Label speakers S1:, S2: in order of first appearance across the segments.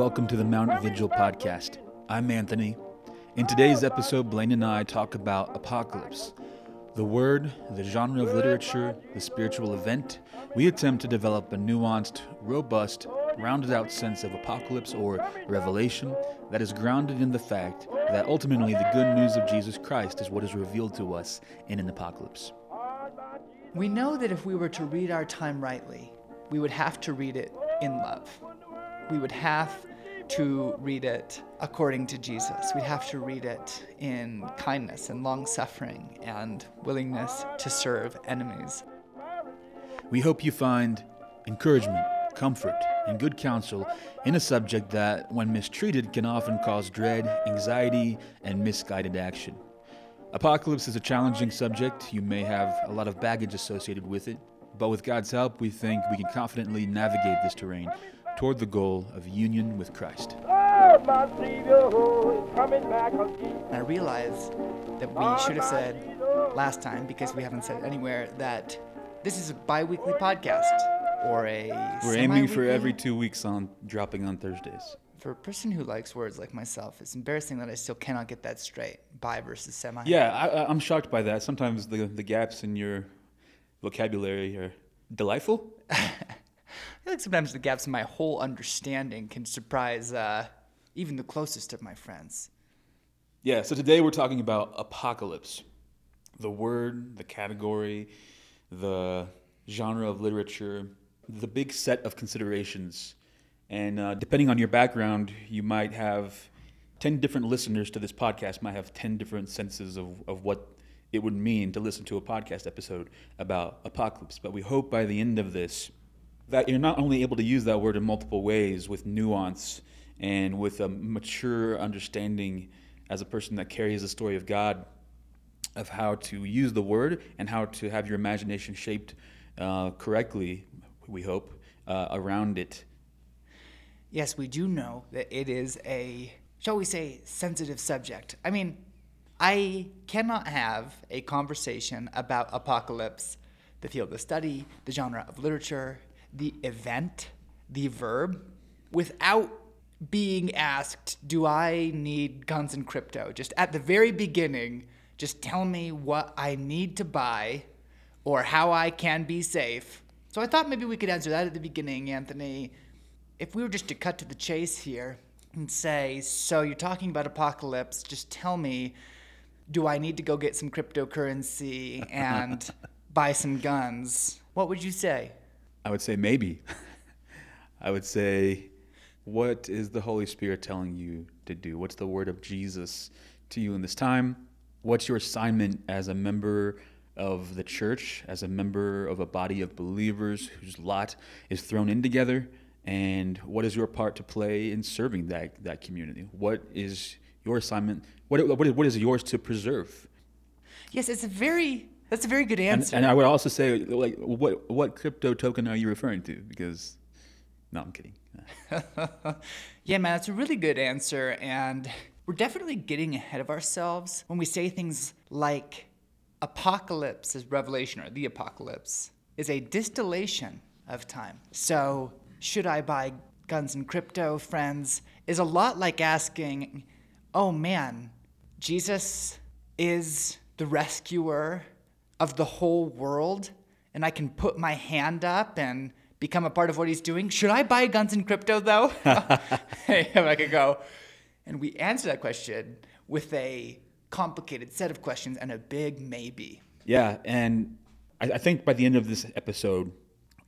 S1: welcome to the Mount Vigil podcast. I'm Anthony. In today's episode, Blaine and I talk about apocalypse. The word, the genre of literature, the spiritual event, we attempt to develop a nuanced, robust, rounded out sense of apocalypse or revelation that is grounded in the fact that ultimately the good news of Jesus Christ is what is revealed to us in an apocalypse.
S2: We know that if we were to read our time rightly, we would have to read it in love. We would have to read it according to Jesus. We'd have to read it in kindness and long suffering and willingness to serve enemies.
S1: We hope you find encouragement, comfort, and good counsel in a subject that, when mistreated, can often cause dread, anxiety, and misguided action. Apocalypse is a challenging subject. You may have a lot of baggage associated with it, but with God's help, we think we can confidently navigate this terrain toward the goal of union with Christ.
S2: I realize that we should have said last time, because we haven't said anywhere, that this is a bi weekly podcast or a.
S1: We're aiming for every two weeks on dropping on Thursdays.
S2: For a person who likes words like myself, it's embarrassing that I still cannot get that straight. Bi versus semi.
S1: Yeah, I, I'm shocked by that. Sometimes the, the gaps in your vocabulary are delightful.
S2: I feel like sometimes the gaps in my whole understanding can surprise uh, even the closest of my friends.
S1: Yeah, so today we're talking about apocalypse. The word, the category, the genre of literature, the big set of considerations. And uh, depending on your background, you might have 10 different listeners to this podcast, might have 10 different senses of, of what it would mean to listen to a podcast episode about apocalypse. But we hope by the end of this that you're not only able to use that word in multiple ways with nuance and with a mature understanding as a person that carries the story of God of how to use the word and how to have your imagination shaped uh, correctly, we hope, uh, around it.
S2: Yes, we do know that it is a, shall we say, sensitive subject. I mean, I cannot have a conversation about apocalypse, the field of study, the genre of literature, the event, the verb, without being asked, Do I need guns and crypto? Just at the very beginning, just tell me what I need to buy or how I can be safe. So I thought maybe we could answer that at the beginning, Anthony. If we were just to cut to the chase here and say, So you're talking about apocalypse, just tell me, do I need to go get some cryptocurrency and buy some guns? What would you say?
S1: I would say maybe. I would say, what is the Holy Spirit telling you to do? What's the word of Jesus to you in this time? What's your assignment as a member of the church, as a member of a body of believers whose lot is thrown in together? And what is your part to play in serving that, that community? What is your assignment? What, what, what is yours to preserve?
S2: Yes, it's a very that's a very good answer.
S1: And, and, I would also say, like, what what crypto token are you referring to? Because, no, I'm kidding.
S2: yeah, man, it's a really good answer, and we're definitely getting ahead of ourselves when we say things like apocalypse is revelation or the apocalypse is a distillation of time. So, should I buy guns and crypto, friends? Is a lot like asking, oh man, Jesus is the rescuer of the whole world and I can put my hand up and become a part of what he's doing. Should I buy guns and crypto though? hey, I could go. And we answer that question with a complicated set of questions and a big maybe.
S1: Yeah, and I, I think by the end of this episode,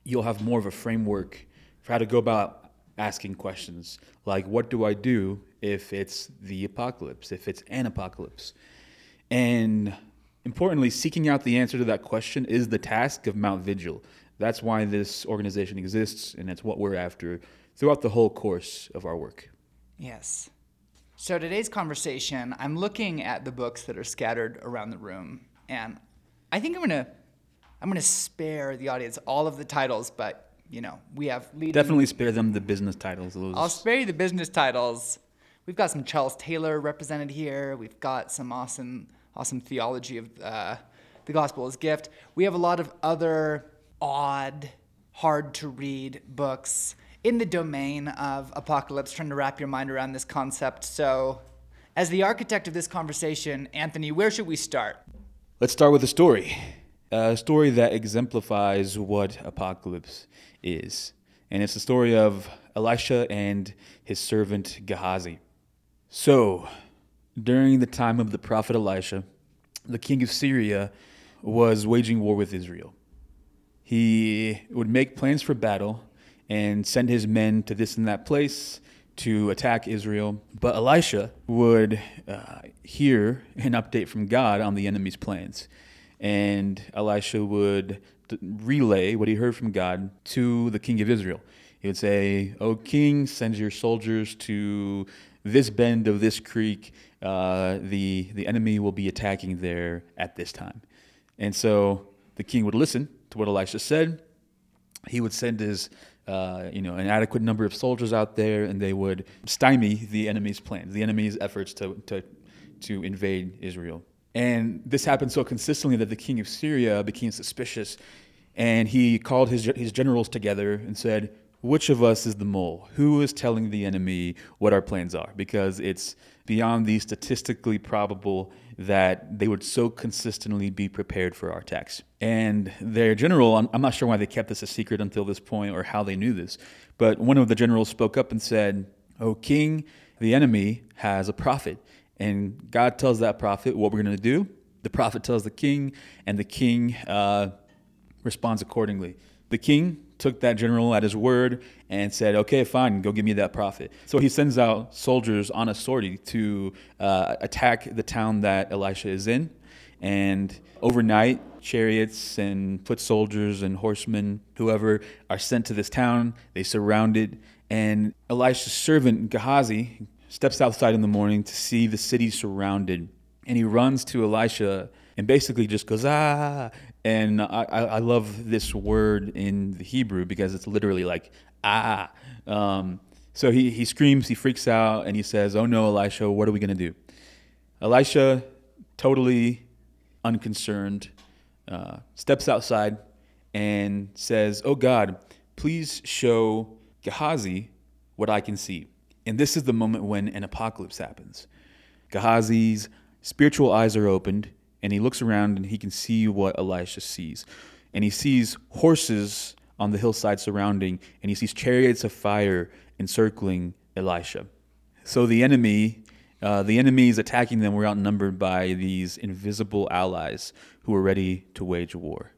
S1: you'll have more of a framework for how to go about asking questions like, what do I do if it's the apocalypse, if it's an apocalypse? And Importantly, seeking out the answer to that question is the task of Mount Vigil. That's why this organization exists, and it's what we're after throughout the whole course of our work.
S2: Yes. So today's conversation, I'm looking at the books that are scattered around the room, and I think I'm gonna I'm gonna spare the audience all of the titles, but you know we have
S1: leading... definitely spare them the business titles.
S2: Those... I'll spare you the business titles. We've got some Charles Taylor represented here. We've got some awesome awesome theology of uh, the gospel as gift. We have a lot of other odd, hard to read books in the domain of apocalypse, trying to wrap your mind around this concept. So, as the architect of this conversation, Anthony, where should we start?
S1: Let's start with a story. A story that exemplifies what apocalypse is. And it's the story of Elisha and his servant Gehazi. So, during the time of the prophet Elisha, the king of Syria was waging war with Israel. He would make plans for battle and send his men to this and that place to attack Israel. But Elisha would uh, hear an update from God on the enemy's plans. And Elisha would relay what he heard from God to the king of Israel. He would say, O king, send your soldiers to this bend of this creek. Uh, the, the enemy will be attacking there at this time. And so the king would listen to what Elisha said. He would send his uh, you know, an adequate number of soldiers out there, and they would stymie the enemy's plans, the enemy's efforts to, to, to invade Israel. And this happened so consistently that the king of Syria became suspicious, and he called his, his generals together and said, which of us is the mole? Who is telling the enemy what our plans are? Because it's beyond the statistically probable that they would so consistently be prepared for our attacks. And their general, I'm, not sure why they kept this a secret until this point or how they knew this, but one of the generals spoke up and said, O king, the enemy has a prophet. And God tells that prophet what we're going to do. The prophet tells the king, and the king uh, responds accordingly. The king took that general at his word and said, okay, fine, go give me that prophet. So he sends out soldiers on a sortie to uh, attack the town that Elisha is in. And overnight, chariots and foot soldiers and horsemen, whoever, are sent to this town. They surround it. And Elisha's servant, Gehazi, steps outside in the morning to see the city surrounded. And he runs to Elisha and basically just goes, ah, and I, I love this word in the Hebrew because it's literally like ah. Um, so he, he screams, he freaks out, and he says, Oh no, Elisha, what are we going to do? Elisha, totally unconcerned, uh, steps outside and says, Oh God, please show Gehazi what I can see. And this is the moment when an apocalypse happens. Gehazi's spiritual eyes are opened and he looks around and he can see what Elisha sees. And he sees horses on the hillside surrounding, and he sees chariots of fire encircling Elisha. So the enemy, uh, the enemies attacking them were outnumbered by these invisible allies who were ready to wage war.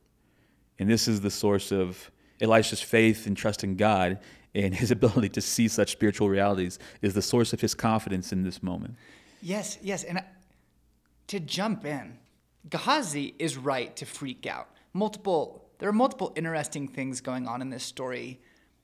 S1: And this is the source of Elisha's faith and trust in God and his ability to see such spiritual realities is the source of his confidence in this moment.
S2: Yes, yes. And to jump in, Gehazi is right to freak out. Multiple, there are multiple interesting things going on in this story.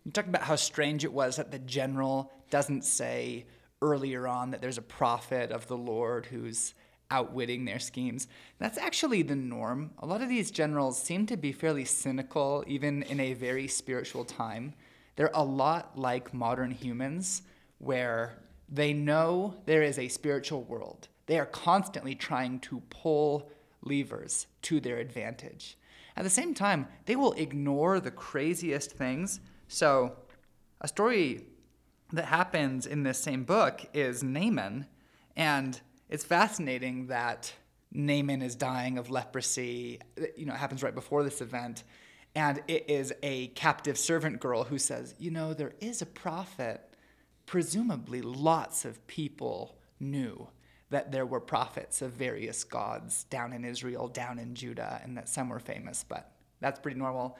S2: You talk about how strange it was that the general doesn't say earlier on that there's a prophet of the Lord who's outwitting their schemes. That's actually the norm. A lot of these generals seem to be fairly cynical, even in a very spiritual time. They're a lot like modern humans, where they know there is a spiritual world. They are constantly trying to pull levers to their advantage. At the same time, they will ignore the craziest things. So, a story that happens in this same book is Naaman, and it's fascinating that Naaman is dying of leprosy. You know, it happens right before this event. And it is a captive servant girl who says, You know, there is a prophet. Presumably, lots of people knew that there were prophets of various gods down in Israel, down in Judah, and that some were famous, but that's pretty normal.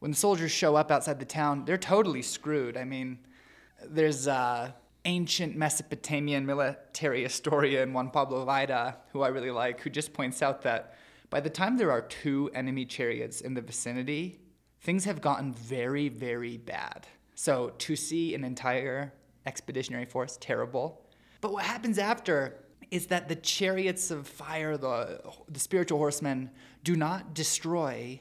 S2: When the soldiers show up outside the town, they're totally screwed. I mean, there's uh, ancient Mesopotamian military historian Juan Pablo Vita, who I really like, who just points out that by the time there are two enemy chariots in the vicinity, things have gotten very, very bad. So to see an entire expeditionary force, terrible. But what happens after is that the chariots of fire, the, the spiritual horsemen, do not destroy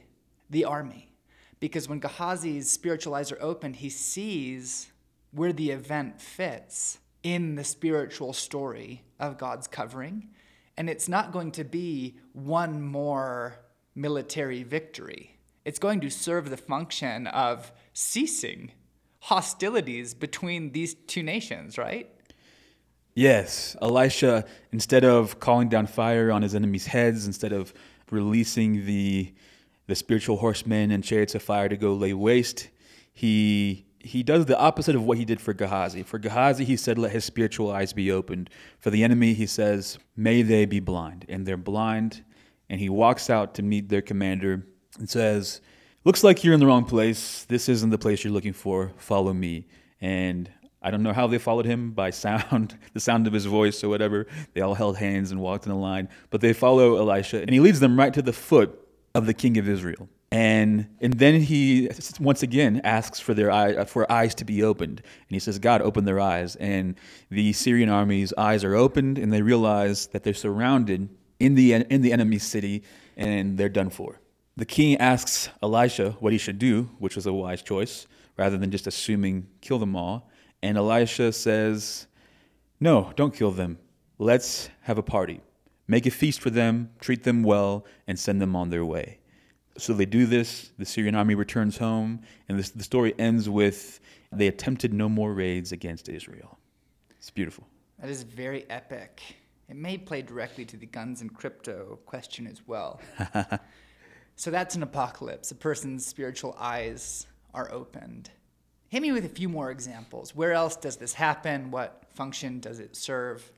S2: the army. Because when Gehazi's spiritual eyes are opened, he sees where the event fits in the spiritual story of God's covering. And it's not going to be one more military victory. It's going to serve the function of ceasing hostilities between these two nations, right?
S1: Yes, Elisha, instead of calling down fire on his enemies' heads, instead of releasing the the spiritual horsemen and chariots of fire to go lay waste, he he does the opposite of what he did for Gehazi. For Gehazi, he said, "Let his spiritual eyes be opened." For the enemy, he says, "May they be blind." And they're blind, and he walks out to meet their commander and says, "Looks like you're in the wrong place. This isn't the place you're looking for. Follow me." And I don't know how they followed him by sound, the sound of his voice or whatever. They all held hands and walked in a line. But they follow Elisha, and he leads them right to the foot of the king of Israel. And and then he once again asks for their eye, for eyes to be opened, and he says, "God, open their eyes." And the Syrian army's eyes are opened, and they realize that they're surrounded in the in the enemy city, and they're done for. The king asks Elisha what he should do, which was a wise choice, rather than just assuming kill them all. And Elisha says, No, don't kill them. Let's have a party. Make a feast for them, treat them well, and send them on their way. So they do this. The Syrian army returns home, and this, the story ends with they attempted no more raids against Israel. It's beautiful.
S2: That is very epic. It may play directly to the guns and crypto question as well. so that's an apocalypse. A person's spiritual eyes are opened. Hit me with a few more examples. Where else does this happen? What function does it serve?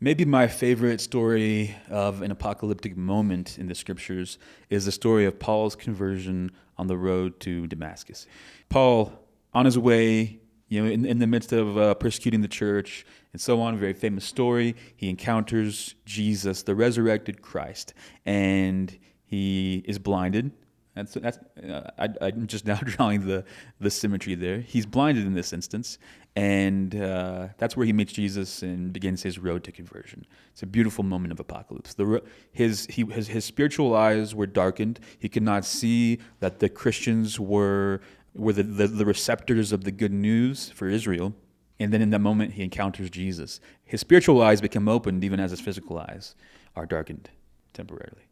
S1: Maybe my favorite story of an apocalyptic moment in the scriptures is the story of Paul's conversion on the road to Damascus. Paul, on his way, you know, in, in the midst of uh, persecuting the church and so on, very famous story, he encounters Jesus, the resurrected Christ, and he is blinded that's that's. Uh, I, am just now drawing the the symmetry there. He's blinded in this instance, and uh, that's where he meets Jesus and begins his road to conversion. It's a beautiful moment of apocalypse. The his he his, his spiritual eyes were darkened. He could not see that the Christians were were the, the, the receptors of the good news for Israel. And then in that moment, he encounters Jesus. His spiritual eyes become opened, even as his physical eyes are darkened temporarily.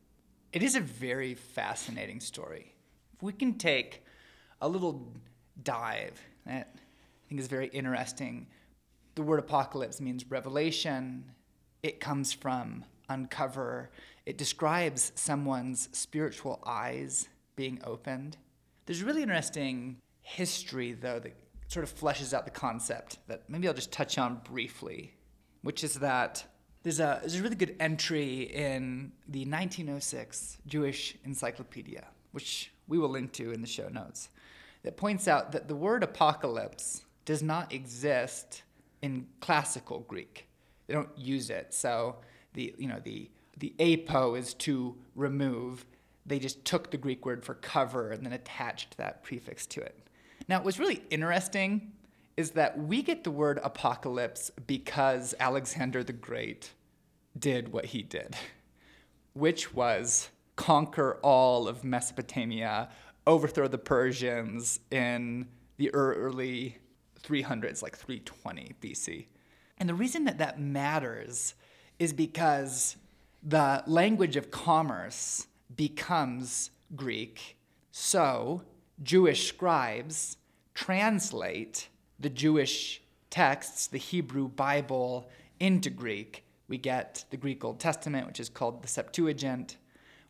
S2: It is a very fascinating story. If we can take a little dive, that I think is very interesting. The word apocalypse means revelation. It comes from uncover. It describes someone's spiritual eyes being opened. There's really interesting history, though, that sort of fleshes out the concept that maybe I'll just touch on briefly, which is that there's a, there's a really good entry in the 1906 Jewish Encyclopedia, which we will link to in the show notes, that points out that the word apocalypse does not exist in classical Greek. They don't use it. So the you know the the apo is to remove. They just took the Greek word for cover and then attached that prefix to it. Now, what's really interesting is that we get the word apocalypse because Alexander the Great did what he did, which was conquer all of Mesopotamia, overthrow the Persians in the early 300s, like 320 BC. And the reason that that matters is because the language of commerce becomes Greek. So Jewish scribes translate the Jewish texts, the Hebrew Bible, into Greek. We get the Greek Old Testament, which is called the Septuagint.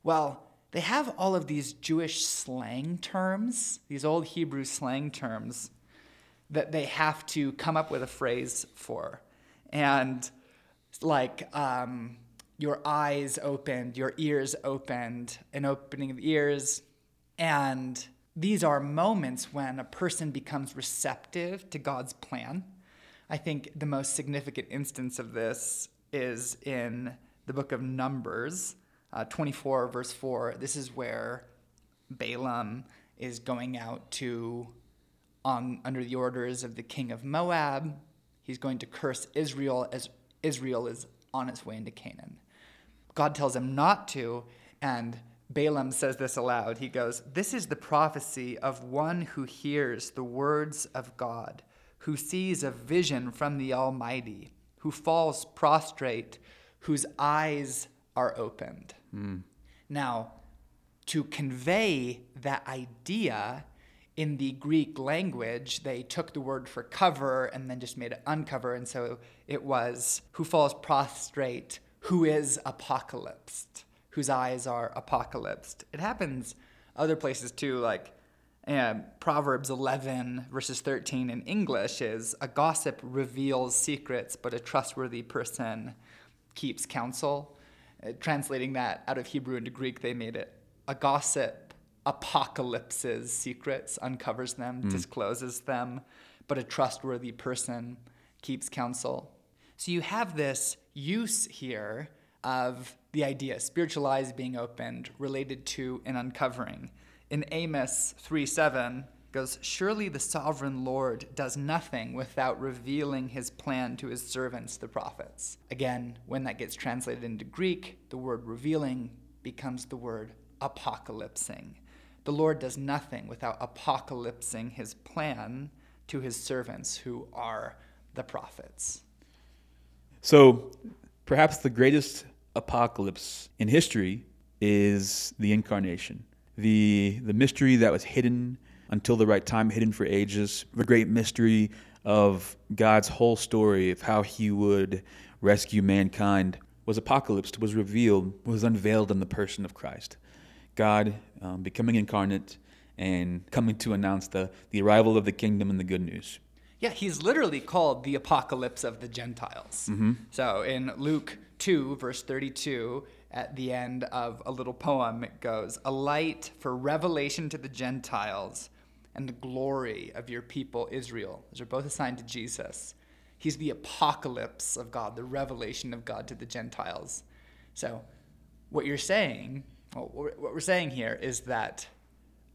S2: Well, they have all of these Jewish slang terms, these old Hebrew slang terms, that they have to come up with a phrase for. And like, um, your eyes opened, your ears opened, an opening of the ears, and these are moments when a person becomes receptive to God's plan. I think the most significant instance of this is in the book of Numbers, uh, 24, verse 4. This is where Balaam is going out to, on, under the orders of the king of Moab, he's going to curse Israel as Israel is on its way into Canaan. God tells him not to, and Balaam says this aloud. He goes, This is the prophecy of one who hears the words of God, who sees a vision from the Almighty, who falls prostrate, whose eyes are opened. Mm. Now, to convey that idea in the Greek language, they took the word for cover and then just made it uncover. And so it was who falls prostrate, who is apocalypsed, whose eyes are apocalypsed. It happens other places too, like um, Proverbs 11, verses 13 in English is a gossip reveals secrets, but a trustworthy person keeps counsel. Uh, translating that out of Hebrew into Greek, they made it a gossip apocalypses secrets, uncovers them, mm. discloses them, but a trustworthy person keeps counsel. So you have this use here of the idea, spiritual eyes being opened, related to an uncovering. In Amos 3 7, goes, Surely the sovereign Lord does nothing without revealing his plan to his servants, the prophets. Again, when that gets translated into Greek, the word revealing becomes the word apocalypsing. The Lord does nothing without apocalypsing his plan to his servants who are the prophets.
S1: So, perhaps the greatest apocalypse in history is the incarnation. The, the mystery that was hidden until the right time, hidden for ages, the great mystery of God's whole story of how he would rescue mankind was apocalypsed, was revealed, was unveiled in the person of Christ. God um, becoming incarnate and coming to announce the, the arrival of the kingdom and the good news.
S2: Yeah, he's literally called the apocalypse of the Gentiles. Mm-hmm. So in Luke 2, verse 32, at the end of a little poem, it goes, A light for revelation to the Gentiles and the glory of your people Israel. Those are both assigned to Jesus. He's the apocalypse of God, the revelation of God to the Gentiles. So, what you're saying what we're saying here is that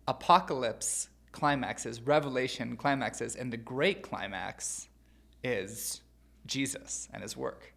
S2: apocalypse climaxes, revelation climaxes, and the great climax is Jesus and his work.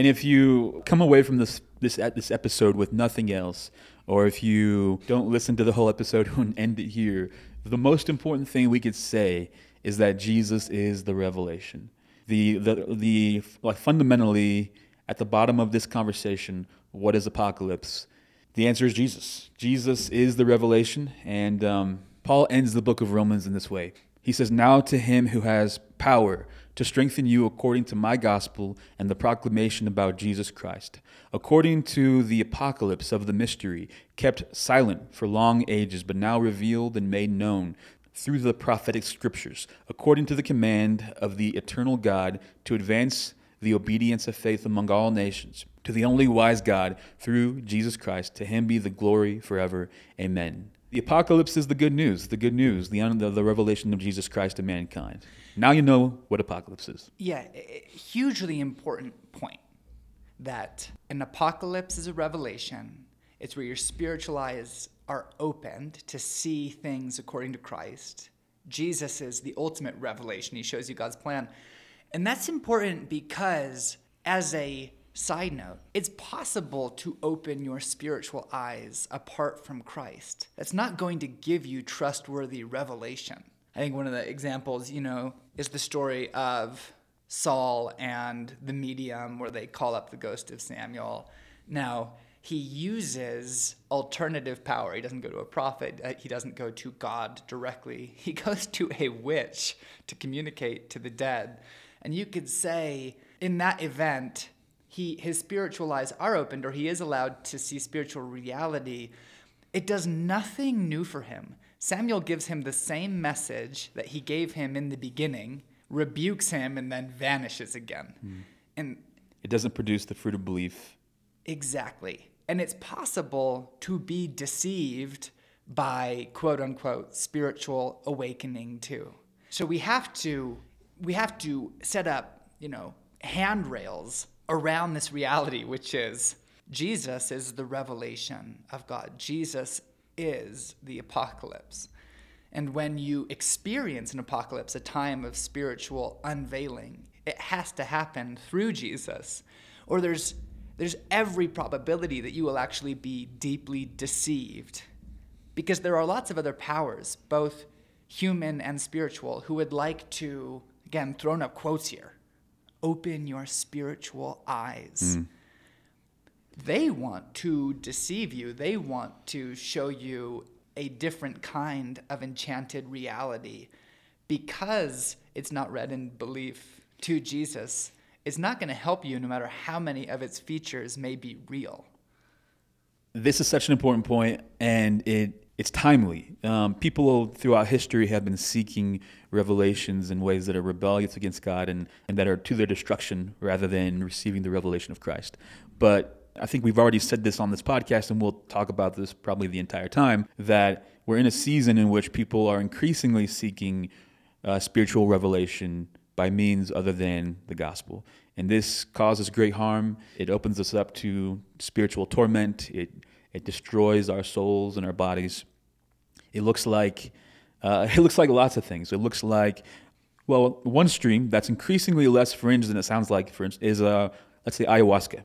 S1: And if you come away from this this this episode with nothing else, or if you don't listen to the whole episode and end it here, the most important thing we could say is that Jesus is the revelation. The the the like fundamentally at the bottom of this conversation, what is apocalypse? The answer is Jesus. Jesus is the revelation, and um, Paul ends the book of Romans in this way. He says, Now to him who has power to strengthen you according to my gospel and the proclamation about Jesus Christ, according to the apocalypse of the mystery, kept silent for long ages, but now revealed and made known through the prophetic scriptures, according to the command of the eternal God, to advance the obedience of faith among all nations to the only wise God through Jesus Christ. To him be the glory forever. Amen. The apocalypse is the good news, the good news, the, the, the revelation of Jesus Christ to mankind. Now you know what apocalypse is.
S2: Yeah, hugely important point that an apocalypse is a revelation. It's where your spiritual eyes are opened to see things according to Christ. Jesus is the ultimate revelation. He shows you God's plan. And that's important because as a Side note, it's possible to open your spiritual eyes apart from Christ. That's not going to give you trustworthy revelation. I think one of the examples, you know, is the story of Saul and the medium where they call up the ghost of Samuel. Now, he uses alternative power. He doesn't go to a prophet, uh, he doesn't go to God directly. He goes to a witch to communicate to the dead. And you could say, in that event, he his spiritual eyes are opened or he is allowed to see spiritual reality, it does nothing new for him. Samuel gives him the same message that he gave him in the beginning, rebukes him, and then vanishes again. Mm. And
S1: it doesn't produce the fruit of belief.
S2: Exactly. And it's possible to be deceived by quote unquote spiritual awakening too. So we have to we have to set up, you know, handrails around this reality, which is Jesus is the revelation of God. Jesus is the apocalypse. And when you experience an apocalypse, a time of spiritual unveiling, it has to happen through Jesus. Or there's, there's every probability that you will actually be deeply deceived. Because there are lots of other powers, both human and spiritual, who would like to, again, thrown up quotes here, open your spiritual eyes. Mm. They want to deceive you. They want to show you a different kind of enchanted reality because it's not read in belief to Jesus. It's not going to help you no matter how many of its features may be real.
S1: This is such an important point, and it it's timely. Um, people throughout history have been seeking revelations in ways that are rebellious against God and, and that are to their destruction rather than receiving the revelation of Christ. But I think we've already said this on this podcast, and we'll talk about this probably the entire time that we're in a season in which people are increasingly seeking uh, spiritual revelation by means other than the gospel. And this causes great harm. It opens us up to spiritual torment. It, it destroys our souls and our bodies. It looks like uh, it looks like lots of things. It looks like well, one stream that's increasingly less fringe than it sounds like, for instance, is uh, let's say ayahuasca.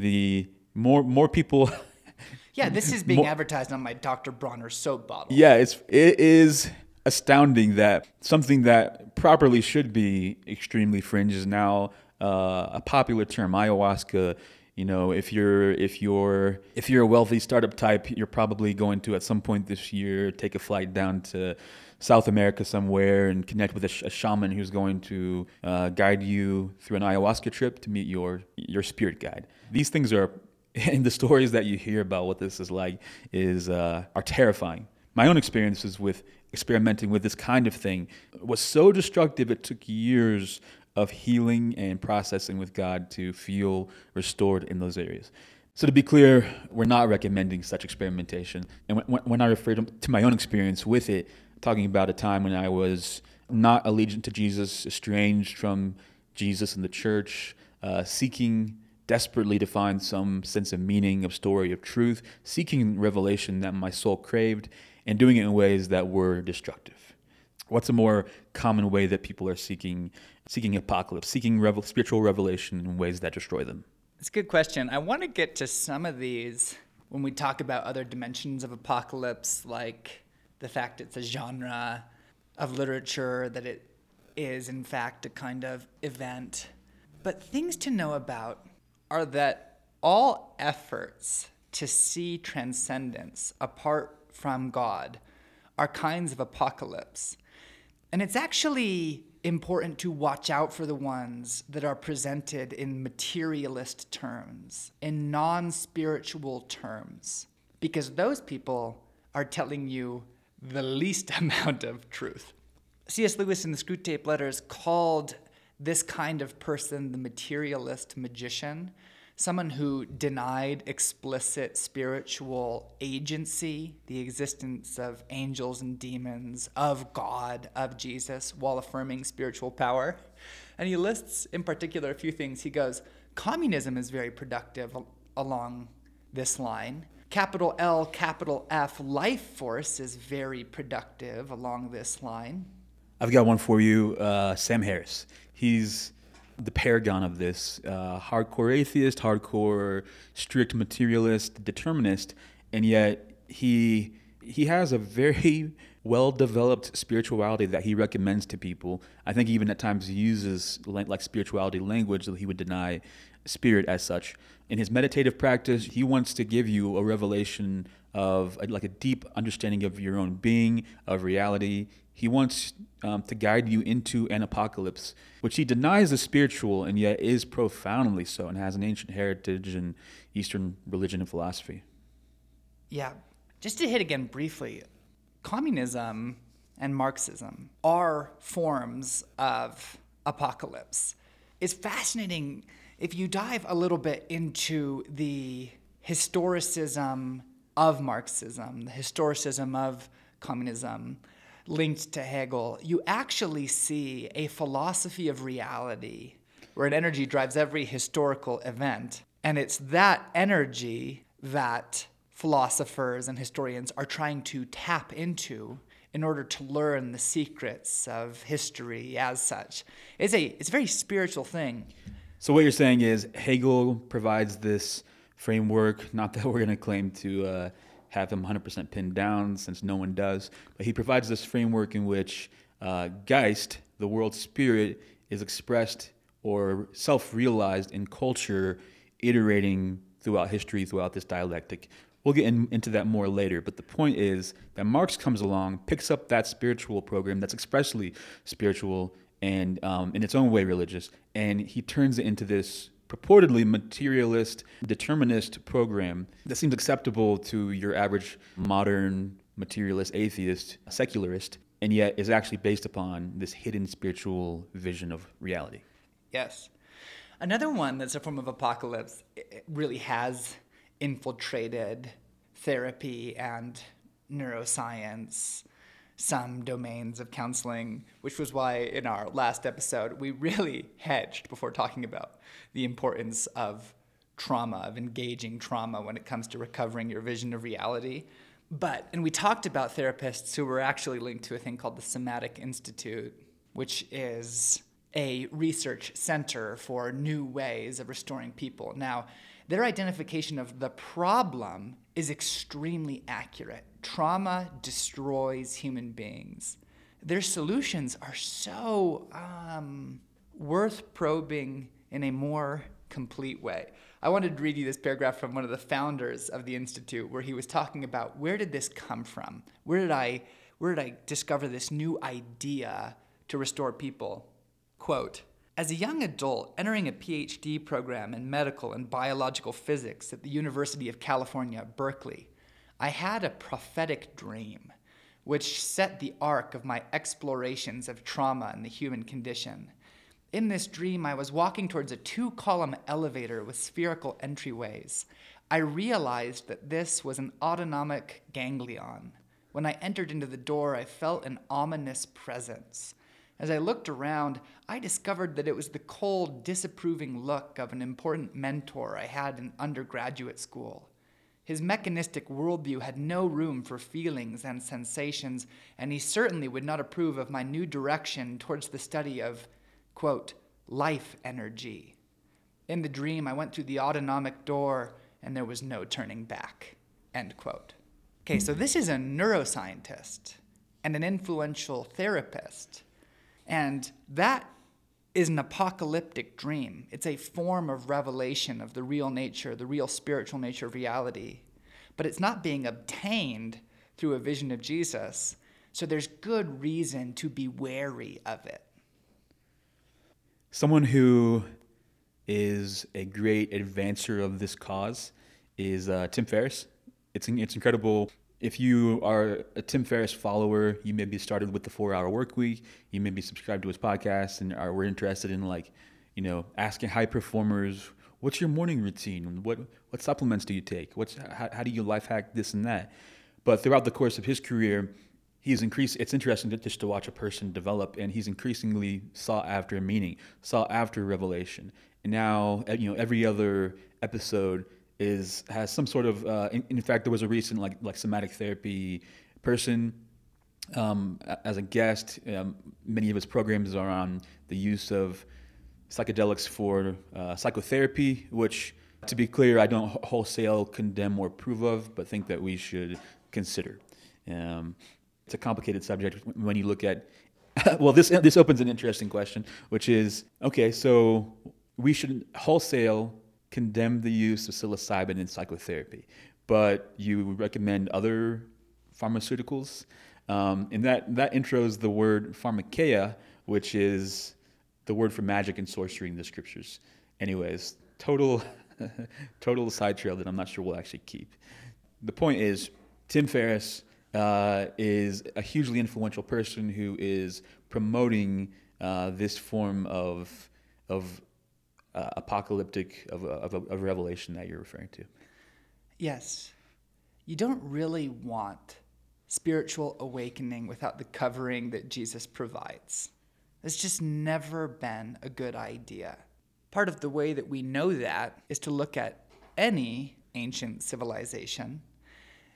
S1: The more more people.
S2: yeah, this is being more, advertised on my Dr. Bronner soap bottle.
S1: Yeah, it's it is astounding that something that properly should be extremely fringe is now uh, a popular term. Ayahuasca you know if you're if you're if you're a wealthy startup type you're probably going to at some point this year take a flight down to south america somewhere and connect with a, sh- a shaman who's going to uh, guide you through an ayahuasca trip to meet your your spirit guide these things are and the stories that you hear about what this is like is uh, are terrifying my own experiences with experimenting with this kind of thing was so destructive it took years of healing and processing with God to feel restored in those areas. So, to be clear, we're not recommending such experimentation. And when, when I refer to my own experience with it, talking about a time when I was not allegiant to Jesus, estranged from Jesus and the church, uh, seeking desperately to find some sense of meaning, of story, of truth, seeking revelation that my soul craved, and doing it in ways that were destructive. What's a more common way that people are seeking seeking apocalypse, seeking revel- spiritual revelation in ways that destroy them?
S2: It's a good question. I want to get to some of these when we talk about other dimensions of apocalypse, like the fact it's a genre of literature, that it is, in fact, a kind of event. But things to know about are that all efforts to see transcendence apart from God are kinds of apocalypse. And it's actually important to watch out for the ones that are presented in materialist terms, in non spiritual terms, because those people are telling you the least amount of truth. C.S. Lewis in the Screwtape Letters called this kind of person the materialist magician someone who denied explicit spiritual agency, the existence of angels and demons, of God, of Jesus, while affirming spiritual power. And he lists in particular a few things. He goes, Communism is very productive along this line. Capital L, capital F, life force is very productive along this line.
S1: I've got one for you, uh, Sam Harris. He's the paragon of this uh, hardcore atheist, hardcore strict materialist, determinist, and yet he he has a very well developed spirituality that he recommends to people. I think even at times he uses like spirituality language that he would deny spirit as such. In his meditative practice, he wants to give you a revelation of like a deep understanding of your own being, of reality. He wants um, to guide you into an apocalypse, which he denies is spiritual and yet is profoundly so and has an ancient heritage in Eastern religion and philosophy.
S2: Yeah. Just to hit again briefly, communism and Marxism are forms of apocalypse. It's fascinating if you dive a little bit into the historicism of Marxism, the historicism of communism linked to Hegel, you actually see a philosophy of reality where an energy drives every historical event. And it's that energy that philosophers and historians are trying to tap into in order to learn the secrets of history as such. It's a, it's a very spiritual thing.
S1: So, what you're saying is Hegel provides this framework, not that we're going to claim to. Uh, have him 100% pinned down since no one does. But he provides this framework in which uh, Geist, the world spirit, is expressed or self realized in culture, iterating throughout history, throughout this dialectic, We'll get in, into that more later, but the point is that Marx comes along, picks up that spiritual program that's expressly spiritual and um, in its own way religious, and he turns it into this purportedly materialist, determinist program that seems acceptable to your average modern materialist atheist, secularist, and yet is actually based upon this hidden spiritual vision of reality.
S2: Yes. Another one that's a form of apocalypse really has infiltrated therapy and neuroscience, some domains of counseling, which was why in our last episode we really hedged before talking about the importance of trauma, of engaging trauma when it comes to recovering your vision of reality. But, and we talked about therapists who were actually linked to a thing called the Somatic Institute, which is a research center for new ways of restoring people. Now, their identification of the problem is extremely accurate. Trauma destroys human beings. Their solutions are so um, worth probing in a more complete way. I wanted to read you this paragraph from one of the founders of the institute where he was talking about where did this come from? Where did I where did I discover this new idea to restore people? Quote, as a young adult entering a PhD program in medical and biological physics at the University of California, Berkeley, I had a prophetic dream which set the arc of my explorations of trauma and the human condition. In this dream, I was walking towards a two column elevator with spherical entryways. I realized that this was an autonomic ganglion. When I entered into the door, I felt an ominous presence. As I looked around, I discovered that it was the cold, disapproving look of an important mentor I had in undergraduate school. His mechanistic worldview had no room for feelings and sensations, and he certainly would not approve of my new direction towards the study of, quote, life energy. In the dream, I went through the autonomic door, and there was no turning back, end quote. Okay, so this is a neuroscientist and an influential therapist and that is an apocalyptic dream. It's a form of revelation of the real nature, the real spiritual nature of reality. But it's not being obtained through a vision of Jesus. So there's good reason to be wary of it.
S1: Someone who is a great advancer of this cause is uh, Tim Ferriss. It's, it's incredible if you are a Tim Ferriss follower, you maybe started with the four hour work week. You maybe subscribed to his podcast and are we're interested in like, you know, asking high performers, what's your morning routine? What what supplements do you take? What's how, how do you life hack this and that? But throughout the course of his career, he's increased it's interesting just to watch a person develop and he's increasingly sought after meaning, sought after revelation. And now you know, every other episode is has some sort of. Uh, in, in, fact, there was a recent like like somatic therapy person um, as a guest. Um, many of his programs are on the use of psychedelics for uh, psychotherapy, which, to be clear, I don't wholesale condemn or approve of, but think that we should consider. Um, it's a complicated subject when you look at. well, this this opens an interesting question, which is okay. So we should wholesale condemn the use of psilocybin in psychotherapy, but you recommend other pharmaceuticals. Um, and that, that intros the word pharmakeia, which is the word for magic and sorcery in the scriptures. Anyways, total, total side trail that I'm not sure we'll actually keep. The point is, Tim Ferriss uh, is a hugely influential person who is promoting uh, this form of, of uh, apocalyptic of, of, of revelation that you're referring to.
S2: Yes. You don't really want spiritual awakening without the covering that Jesus provides. It's just never been a good idea. Part of the way that we know that is to look at any ancient civilization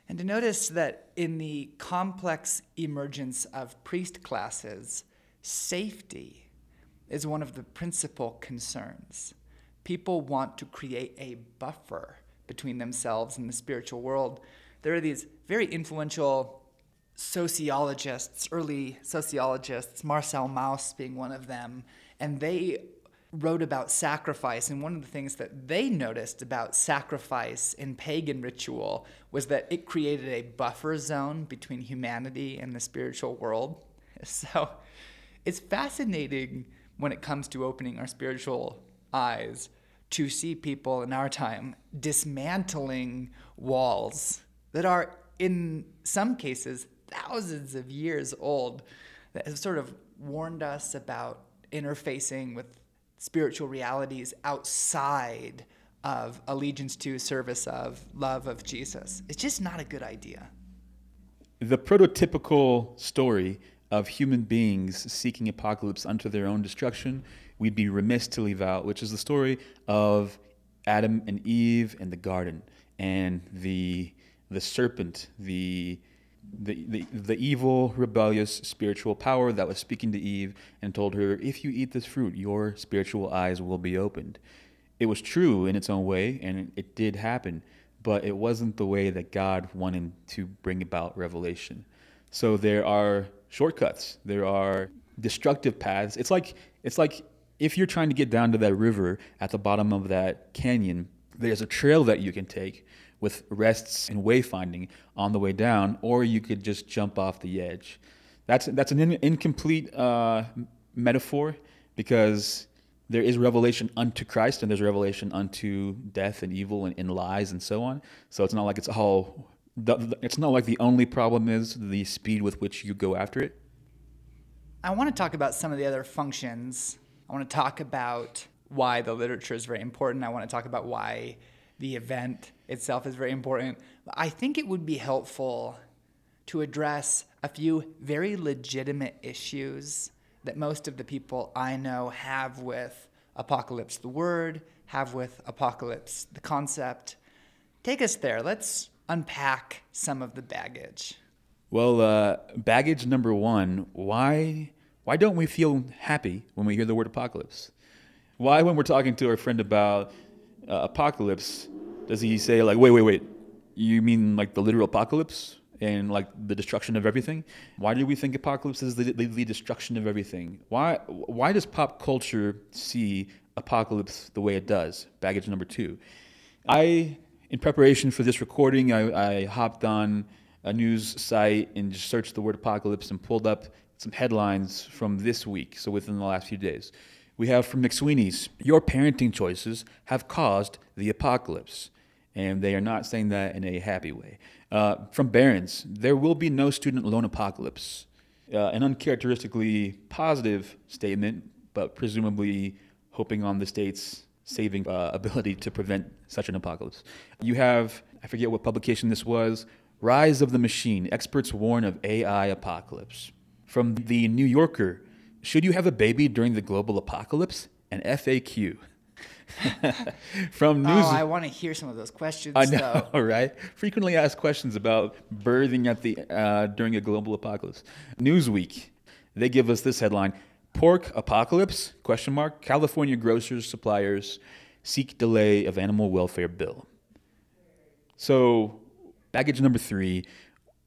S2: and to notice that in the complex emergence of priest classes, safety is one of the principal concerns. People want to create a buffer between themselves and the spiritual world. There are these very influential sociologists, early sociologists, Marcel Mauss being one of them, and they wrote about sacrifice, and one of the things that they noticed about sacrifice in pagan ritual was that it created a buffer zone between humanity and the spiritual world. So it's fascinating when it comes to opening our spiritual eyes to see people in our time dismantling walls that are, in some cases, thousands of years old that have sort of warned us about interfacing with spiritual realities outside of allegiance to, service of, love of Jesus. It's just not a good idea.
S1: The prototypical story of human beings seeking apocalypse unto their own destruction, we'd be remiss to leave out, which is the story of Adam and Eve and the garden and the the serpent, the the, the, the evil, rebellious spiritual power that was speaking to Eve and told her, If you eat this fruit, your spiritual eyes will be opened. It was true in its own way, and it did happen, but it wasn't the way that God wanted to bring about revelation. So there are shortcuts, there are destructive paths. It's like, it's like if you're trying to get down to that river at the bottom of that canyon, there's a trail that you can take with rests and wayfinding on the way down, or you could just jump off the edge. That's that's an in, incomplete uh, metaphor because there is revelation unto Christ and there's revelation unto death and evil and, and lies and so on. So it's not like it's all. It's not like the only problem is the speed with which you go after it.
S2: I want to talk about some of the other functions. I want to talk about why the literature is very important. I want to talk about why the event itself is very important. I think it would be helpful to address a few very legitimate issues that most of the people I know have with apocalypse, the word, have with apocalypse, the concept. Take us there. Let's unpack some of the baggage.
S1: Well, uh, baggage number one why, why don't we feel happy when we hear the word apocalypse? Why, when we're talking to our friend about uh, apocalypse, does he say like, wait, wait, wait, you mean like the literal apocalypse and like the destruction of everything? Why do we think apocalypse is the, the, the destruction of everything? Why why does pop culture see apocalypse the way it does? Baggage number two. I, in preparation for this recording, I, I hopped on a news site and just searched the word apocalypse and pulled up some headlines from this week, so within the last few days. We have from McSweeney's Your parenting choices have caused the apocalypse. And they are not saying that in a happy way. Uh, from Barron's There will be no student loan apocalypse. Uh, an uncharacteristically positive statement, but presumably hoping on the state's saving uh, ability to prevent such an apocalypse. You have, I forget what publication this was, Rise of the Machine Experts Warn of AI Apocalypse. From The New Yorker should you have a baby during the global apocalypse? An FAQ.
S2: From news. Oh, I want to hear some of those questions.
S1: I know, though. right? Frequently asked questions about birthing at the uh, during a global apocalypse. Newsweek, they give us this headline: Pork apocalypse? Question mark. California grocers suppliers seek delay of animal welfare bill. So, baggage number three.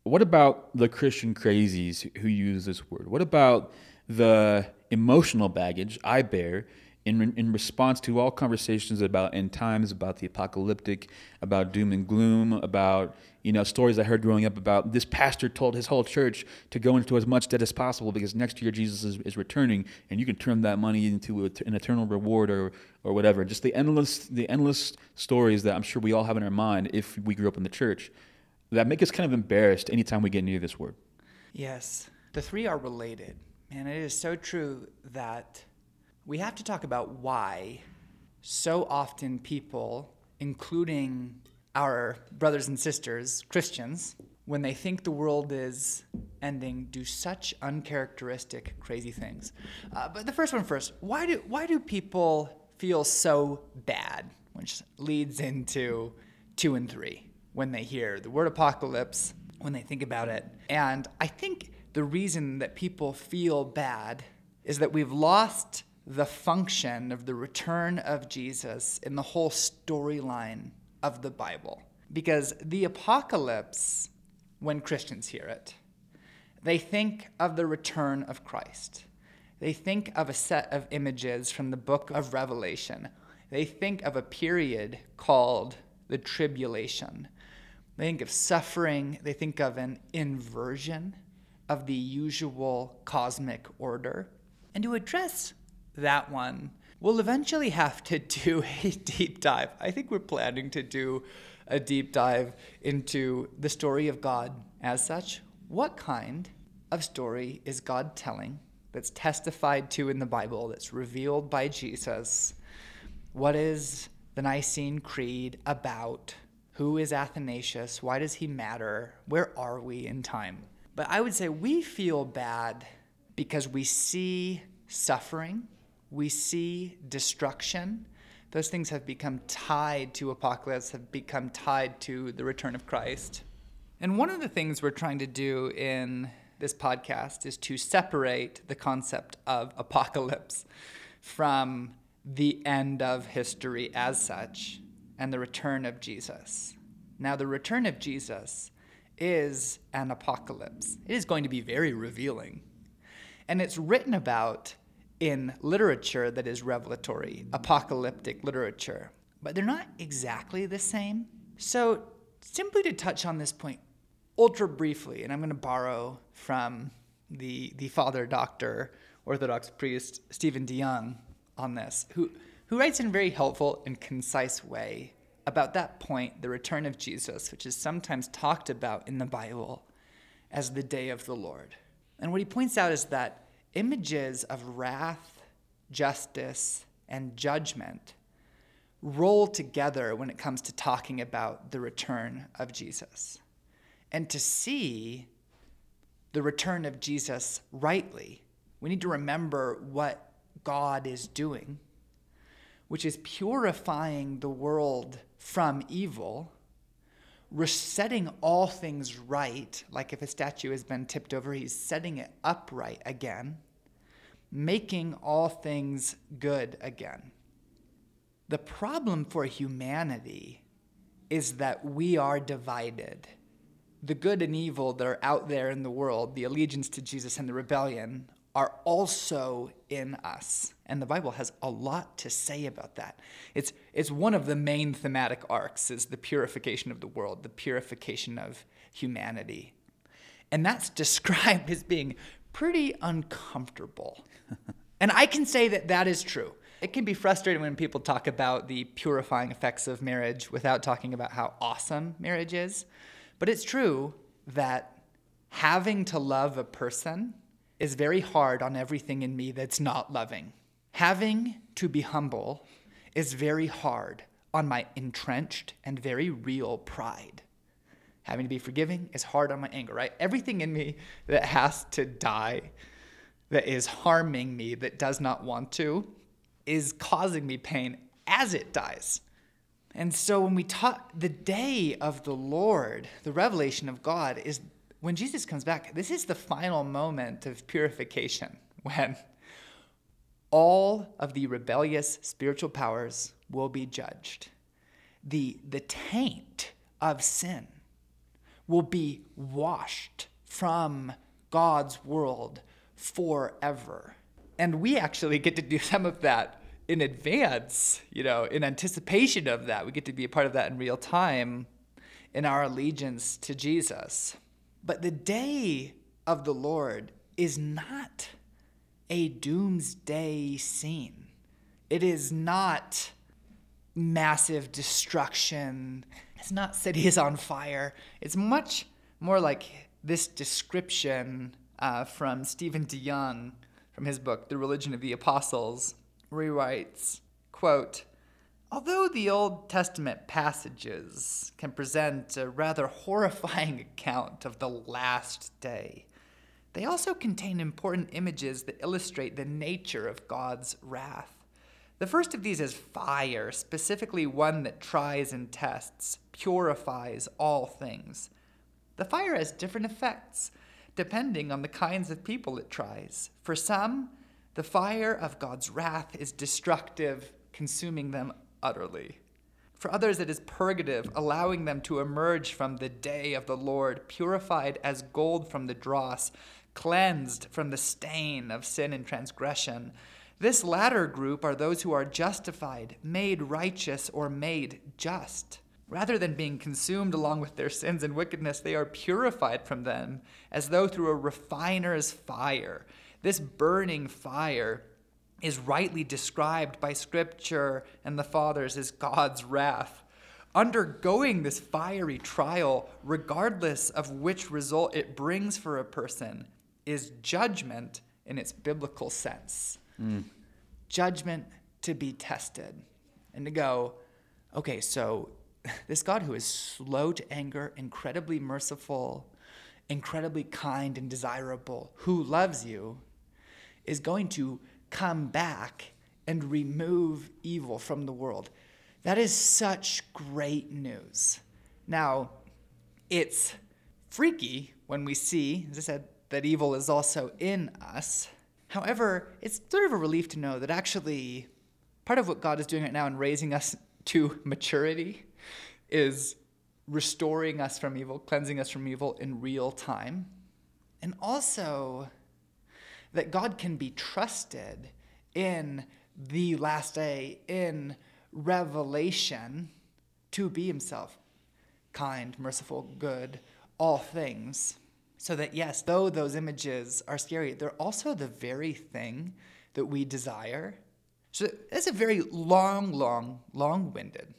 S1: What about the Christian crazies who use this word? What about the emotional baggage I bear in, in response to all conversations about end times, about the apocalyptic, about doom and gloom, about you know stories I heard growing up about this pastor told his whole church to go into as much debt as possible because next year Jesus is, is returning and you can turn that money into a, an eternal reward or or whatever. Just the endless the endless stories that I'm sure we all have in our mind if we grew up in the church that make us kind of embarrassed anytime we get near this word.
S2: Yes, the three are related. And it is so true that we have to talk about why so often people, including our brothers and sisters, Christians, when they think the world is ending, do such uncharacteristic, crazy things. Uh, but the first one first why do, why do people feel so bad? Which leads into two and three when they hear the word apocalypse, when they think about it. And I think the reason that people feel bad is that we've lost the function of the return of Jesus in the whole storyline of the Bible. Because the apocalypse, when Christians hear it, they think of the return of Christ. they think of a set of images from the book of Revelation. They think of a period called the tribulation. They think of suffering, they think of an inversion of the usual cosmic order. And to address that one, we'll eventually have to do a deep dive. I think we're planning to do a deep dive into the story of God as such. What kind of story is God telling that's testified to in the Bible, that's revealed by Jesus? What is the Nicene Creed about? Who is Athanasius? Why does he matter? Where are we in time? But I would say we feel bad because we see suffering, we see destruction. Those things have become tied to apocalypse, have become tied to the return of Christ. And one of the things we're trying to do in this podcast is to separate the concept of apocalypse from the end of history as such and the return of Jesus. Now, the return of Jesus is an apocalypse. It is going to be very revealing. And it's written about in literature that is revelatory, apocalyptic literature. But they're not exactly the same. So, simply to touch on this point ultra briefly, and I'm going to borrow from the, the father doctor, Orthodox priest Stephen DeYoung on this, who, who writes in a very helpful and concise way about that point, the return of Jesus, which is sometimes talked about in the Bible as the day of the Lord. And what he points out is that images of wrath, justice, and judgment roll together when it comes to talking about the return of Jesus. And to see the return of Jesus rightly, we need to remember what God is doing, which is purifying the world from evil, resetting all things right, like if a statue has been tipped over, he's setting it upright again, making all things good again. The problem for humanity is that we are divided. The good and evil that are out there in the world, the allegiance to Jesus and the rebellion, are also in us. And the Bible has a lot to say about that. It's, it's one of the main thematic arcs is the purification of the world, the purification of humanity. And that's described as being pretty uncomfortable. and I can say that that is true. It can be frustrating when people talk about the purifying effects of marriage without talking about how awesome marriage is. But it's true that having to love a person is very hard on everything in me that's not loving. Having to be humble is very hard on my entrenched and very real pride. Having to be forgiving is hard on my anger, right? Everything in me that has to die, that is harming me, that does not want to, is causing me pain as it dies. And so when we talk, the day of the Lord, the revelation of God, is when Jesus comes back, this is the final moment of purification when all of the rebellious spiritual powers will be judged. The, the taint of sin will be washed from God's world forever. And we actually get to do some of that in advance, you know, in anticipation of that. We get to be a part of that in real time in our allegiance to Jesus. But the day of the Lord is not a doomsday scene. It is not massive destruction. It's not cities on fire. It's much more like this description uh, from Stephen DeYoung from his book, The Religion of the Apostles, where he writes, quote, Although the Old Testament passages can present a rather horrifying account of the last day, they also contain important images that illustrate the nature of God's wrath. The first of these is fire, specifically one that tries and tests, purifies all things. The fire has different effects depending on the kinds of people it tries. For some, the fire of God's wrath is destructive, consuming them utterly. For others, it is purgative, allowing them to emerge from the day of the Lord, purified as gold from the dross, cleansed from the stain of sin and transgression. This latter group are those who are justified, made righteous, or made just. Rather than being consumed along with their sins and wickedness, they are purified from them as though through a refiner's fire. This burning fire is rightly described by Scripture and the Fathers as God's wrath. Undergoing this fiery trial, regardless of which result it brings for a person, is judgment in its biblical sense. Mm. Judgment to be tested. And to go, okay, so this God who is slow to anger, incredibly merciful, incredibly kind and desirable, who loves you, is going to come back and remove evil from the world. That is such great news. Now, it's freaky when we see, as I said, that evil is also in us. However, it's sort of a relief to know that actually part of what God is doing right now in raising us to maturity is restoring us from evil, cleansing us from evil in real time. And also that God can be trusted in the last day, in revelation, to be himself kind, merciful, good, all things. So that, yes, though those images are scary, they're also the very thing that we desire. So that's a very long, long, long winded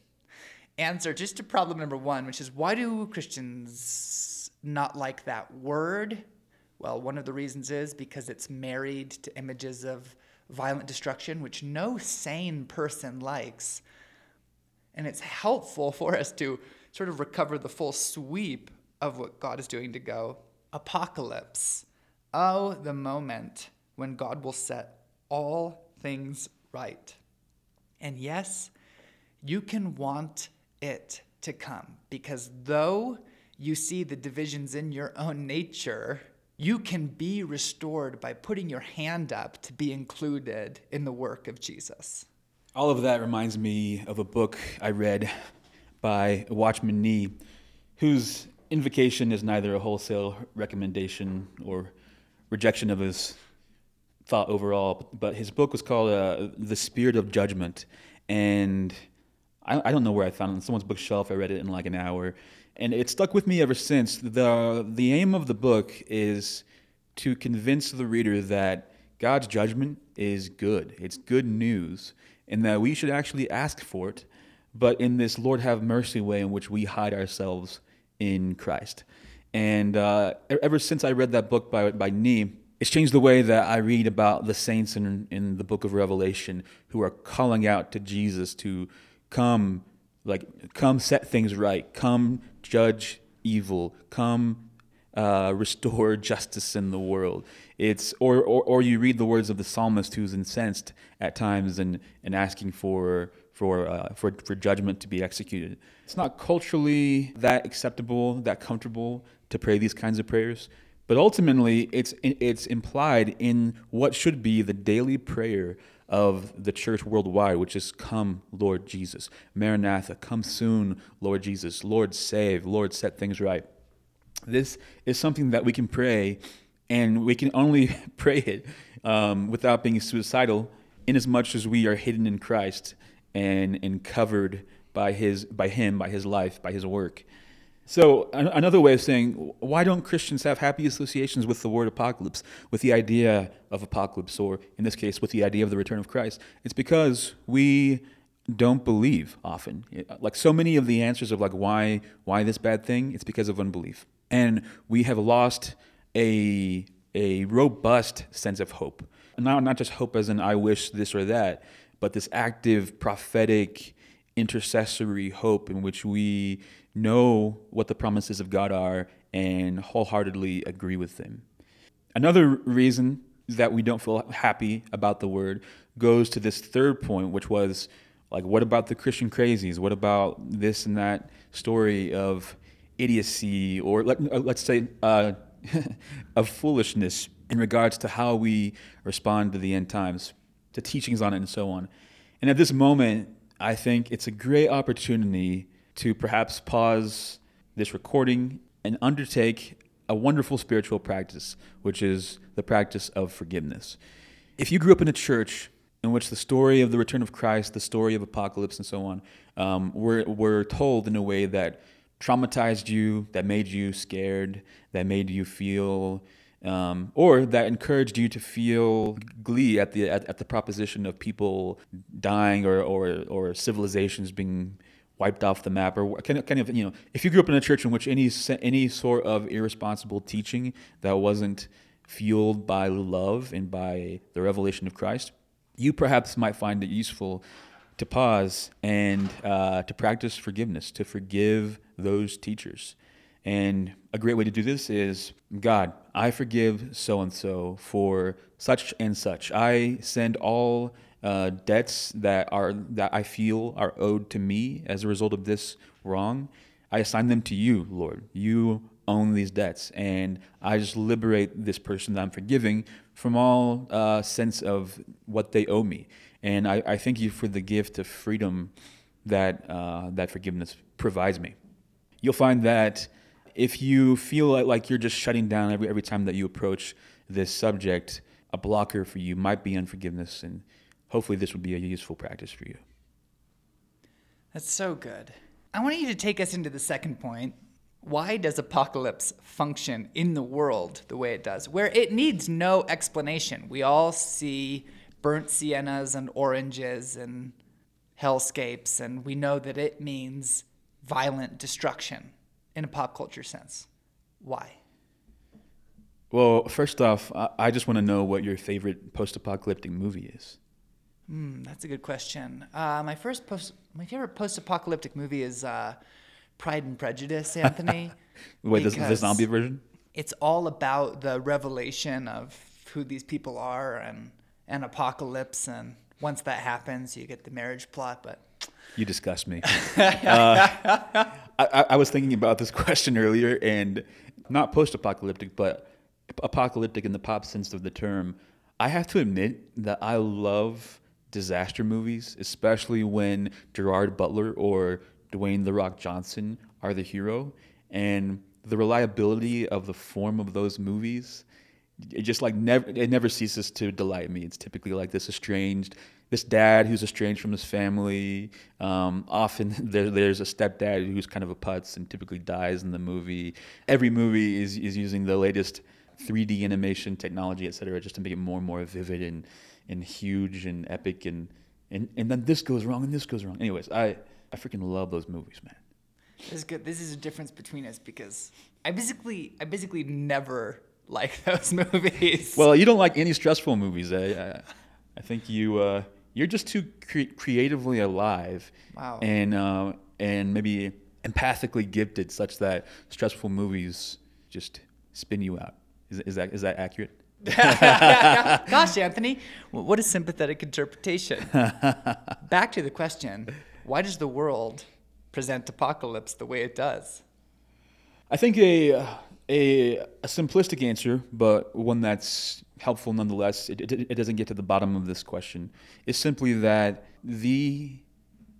S2: answer just to problem number one, which is why do Christians not like that word? Well, one of the reasons is because it's married to images of violent destruction, which no sane person likes. And it's helpful for us to sort of recover the full sweep of what God is doing to go apocalypse. Oh, the moment when God will set all things right. And yes, you can want it to come because though you see the divisions in your own nature, you can be restored by putting your hand up to be included in the work of Jesus.
S1: All of that reminds me of a book I read by Watchman Nee, whose invocation is neither a wholesale recommendation or rejection of his thought overall, but his book was called uh, The Spirit of Judgment. And I, I don't know where I found it on someone's bookshelf. I read it in like an hour. And it stuck with me ever since. The, the aim of the book is to convince the reader that God's judgment is good. It's good news, and that we should actually ask for it, but in this Lord have mercy way in which we hide ourselves in Christ. And uh, ever since I read that book by, by Nee, it's changed the way that I read about the saints in, in the book of Revelation who are calling out to Jesus to come, like, come set things right, come judge evil, come uh, restore justice in the world. It's or, or or you read the words of the psalmist who's incensed at times and and asking for for uh, for for judgment to be executed. It's not culturally that acceptable, that comfortable to pray these kinds of prayers, but ultimately it's it's implied in what should be the daily prayer of the church worldwide, which is come, Lord Jesus. Maranatha, come soon, Lord Jesus. Lord, save. Lord, set things right. This is something that we can pray, and we can only pray it um, without being suicidal, inasmuch as we are hidden in Christ and, and covered by his by him, by his life, by his work. So another way of saying why don't Christians have happy associations with the word apocalypse, with the idea of apocalypse, or in this case, with the idea of the return of Christ? It's because we don't believe often. Like so many of the answers of like why why this bad thing, it's because of unbelief, and we have lost a a robust sense of hope. Not not just hope as in I wish this or that, but this active prophetic intercessory hope in which we know what the promises of God are and wholeheartedly agree with them. Another reason that we don't feel happy about the word goes to this third point, which was like, what about the Christian crazies? What about this and that story of idiocy, or let, us say uh, of foolishness in regards to how we respond to the end times, to teachings on it, and so on? And at this moment, I think it's a great opportunity to perhaps pause this recording and undertake a wonderful spiritual practice, which is the practice of forgiveness. If you grew up in a church in which the story of the return of Christ, the story of apocalypse, and so on, um, were, were told in a way that traumatized you, that made you scared, that made you feel, um, or that encouraged you to feel glee at the at, at the proposition of people dying or, or or civilizations being wiped off the map, or kind of, kind of you know, if you grew up in a church in which any any sort of irresponsible teaching that wasn't fueled by love and by the revelation of Christ, you perhaps might find it useful to pause and uh, to practice forgiveness, to forgive those teachers. And a great way to do this is God, I forgive so and so for such and such. I send all uh, debts that are that I feel are owed to me as a result of this wrong. I assign them to you, Lord. You own these debts, and I just liberate this person that I'm forgiving from all uh, sense of what they owe me. And I, I, thank you for the gift of freedom that uh, that forgiveness provides me. You'll find that if you feel like, you're just shutting down every every time that you approach this subject, a blocker for you might be unforgiveness, and hopefully this would be a useful practice for you.
S2: That's so good. I want you to take us into the second point. Why does apocalypse function in the world the way it does, where it needs no explanation? We all see burnt siennas and oranges and hellscapes, and we know that it means violent destruction in a pop culture sense. Why?
S1: Well, first off, I just want to know what your favorite post-apocalyptic movie is.
S2: Hmm, that's a good question. Uh, my first post, my favorite post-apocalyptic movie is uh, Pride and Prejudice, Anthony.
S1: Wait, the, the zombie version?
S2: It's all about the revelation of who these people are and an apocalypse, and once that happens, you get the marriage plot. But
S1: you disgust me. uh, I, I, was thinking about this question earlier, and not post-apocalyptic, but apocalyptic in the pop sense of the term. I have to admit that I love disaster movies, especially when Gerard Butler or Dwayne the Rock Johnson are the hero, and the reliability of the form of those movies it just like never it never ceases to delight me. It's typically like this estranged this dad who's estranged from his family. Um, often there, there's a stepdad who's kind of a putz and typically dies in the movie. Every movie is is using the latest 3D animation technology, et cetera, just to make it more and more vivid and and huge and epic and and and then this goes wrong and this goes wrong. Anyways, I I freaking love those movies, man.
S2: This is good. This is a difference between us because I basically I basically never like those movies.
S1: Well, you don't like any stressful movies. Eh? I, I think you uh, you're just too cre- creatively alive.
S2: Wow.
S1: And uh, and maybe empathically gifted, such that stressful movies just spin you out. Is, is that is that accurate?
S2: Gosh, Anthony, what a sympathetic interpretation. Back to the question: Why does the world present apocalypse the way it does?
S1: I think a a, a simplistic answer, but one that's helpful nonetheless, it, it, it doesn't get to the bottom of this question, is simply that the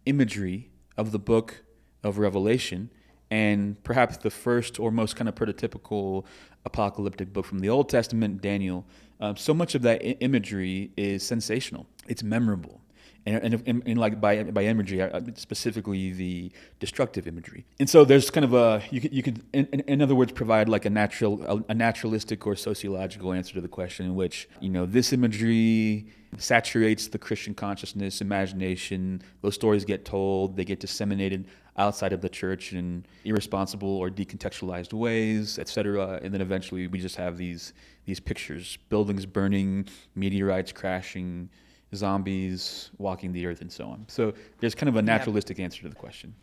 S1: imagery of the book of Revelation and perhaps the first or most kind of prototypical apocalyptic book from the Old Testament, Daniel, um, so much of that I- imagery is sensational. It's memorable and, and, and, like by by imagery, specifically the destructive imagery. And so there's kind of a you could you in, in other words provide like a natural a, naturalistic or sociological answer to the question in which you know this imagery saturates the Christian consciousness, imagination. Those stories get told, they get disseminated outside of the church in irresponsible or decontextualized ways, etc. And then eventually we just have these these pictures: buildings burning, meteorites crashing zombies walking the earth and so on. So there's kind of a naturalistic answer to the question,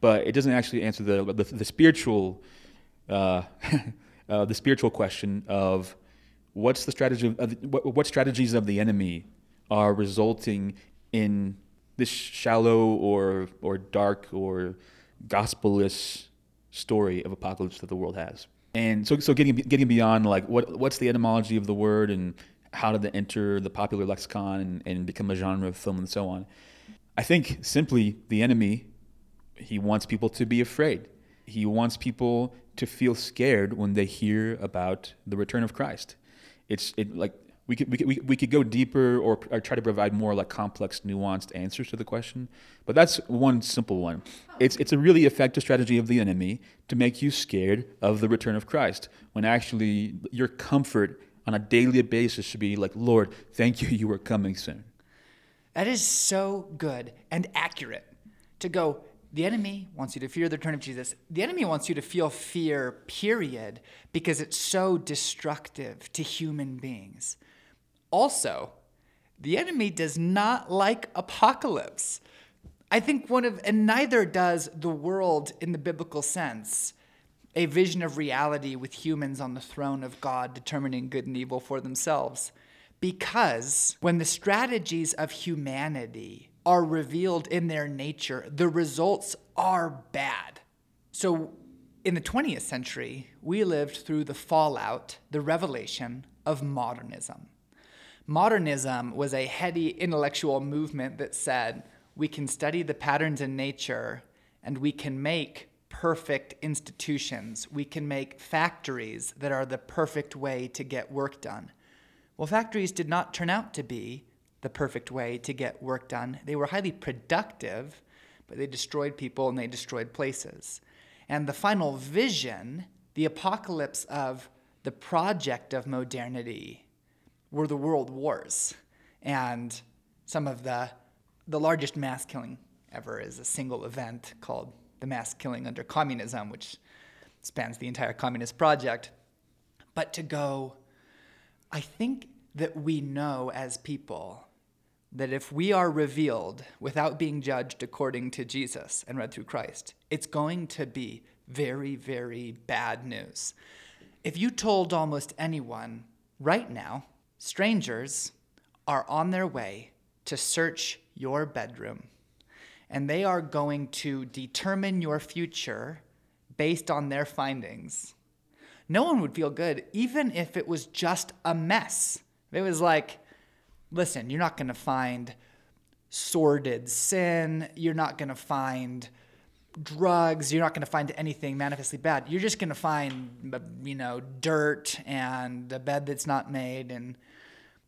S1: but it doesn't actually answer the the, the spiritual uh, uh, the spiritual question of what's the strategy of, what, what strategies of the enemy are resulting in this shallow or or dark or gospelless story of apocalypse that the world has. And so, so getting getting beyond like what what's the etymology of the word and how did it enter the popular lexicon and, and become a genre of film and so on. I think simply the enemy, he wants people to be afraid. He wants people to feel scared when they hear about the return of Christ. It's it like we could, we could, we could go deeper or, or try to provide more like complex, nuanced answers to the question. But that's one simple one. It's, it's a really effective strategy of the enemy to make you scared of the return of Christ when actually your comfort on a daily basis should be like, Lord, thank you, you are coming soon.
S2: That is so good and accurate to go, the enemy wants you to fear the return of Jesus. The enemy wants you to feel fear, period, because it's so destructive to human beings. Also, the enemy does not like apocalypse. I think one of, and neither does the world in the biblical sense, a vision of reality with humans on the throne of God determining good and evil for themselves. Because when the strategies of humanity are revealed in their nature, the results are bad. So in the 20th century, we lived through the fallout, the revelation of modernism. Modernism was a heady intellectual movement that said we can study the patterns in nature and we can make perfect institutions. We can make factories that are the perfect way to get work done. Well, factories did not turn out to be the perfect way to get work done. They were highly productive, but they destroyed people and they destroyed places. And the final vision, the apocalypse of the project of modernity, were the world wars. And some of the, the largest mass killing ever is a single event called the mass killing under communism, which spans the entire communist project. But to go, I think that we know as people that if we are revealed without being judged according to Jesus and read through Christ, it's going to be very, very bad news. If you told almost anyone right now Strangers are on their way to search your bedroom, and they are going to determine your future based on their findings. No one would feel good, even if it was just a mess. It was like, listen, you're not going to find sordid sin. You're not going to find drugs. You're not going to find anything manifestly bad. You're just going to find, uh, you know, dirt and a bed that's not made and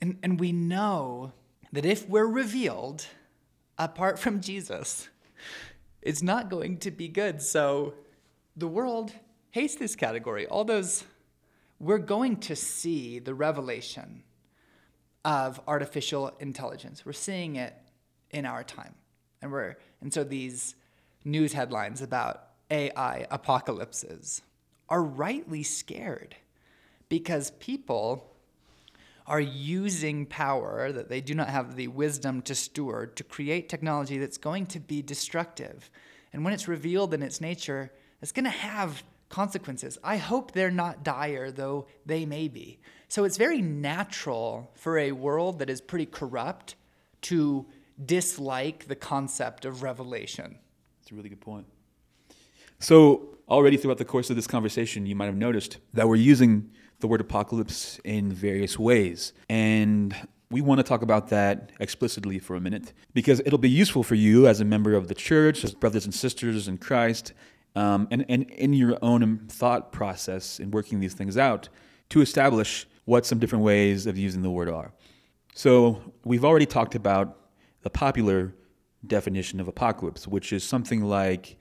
S2: and, and we know that if we're revealed apart from Jesus, it's not going to be good. So the world hates this category. All those, we're going to see the revelation of artificial intelligence. We're seeing it in our time. And we're and so these news headlines about AI apocalypses are rightly scared because people are using power that they do not have the wisdom to steward to create technology that's going to be destructive. And when it's revealed in its nature, it's going to have consequences. I hope they're not dire, though they may be. So it's very natural for a world that is pretty corrupt to dislike the concept of revelation.
S1: That's a really good point. So, already throughout the course of this conversation, you might have noticed that we're using the word apocalypse in various ways. And we want to talk about that explicitly for a minute because it'll be useful for you as a member of the church, as brothers and sisters in Christ, um, and, and in your own thought process in working these things out to establish what some different ways of using the word are. So, we've already talked about the popular definition of apocalypse, which is something like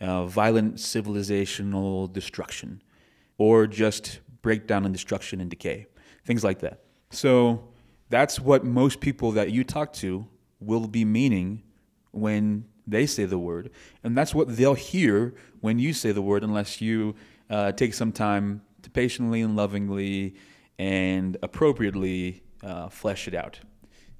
S1: uh, violent civilizational destruction, or just breakdown and destruction and decay, things like that. So that's what most people that you talk to will be meaning when they say the word. And that's what they'll hear when you say the word, unless you uh, take some time to patiently and lovingly and appropriately uh, flesh it out.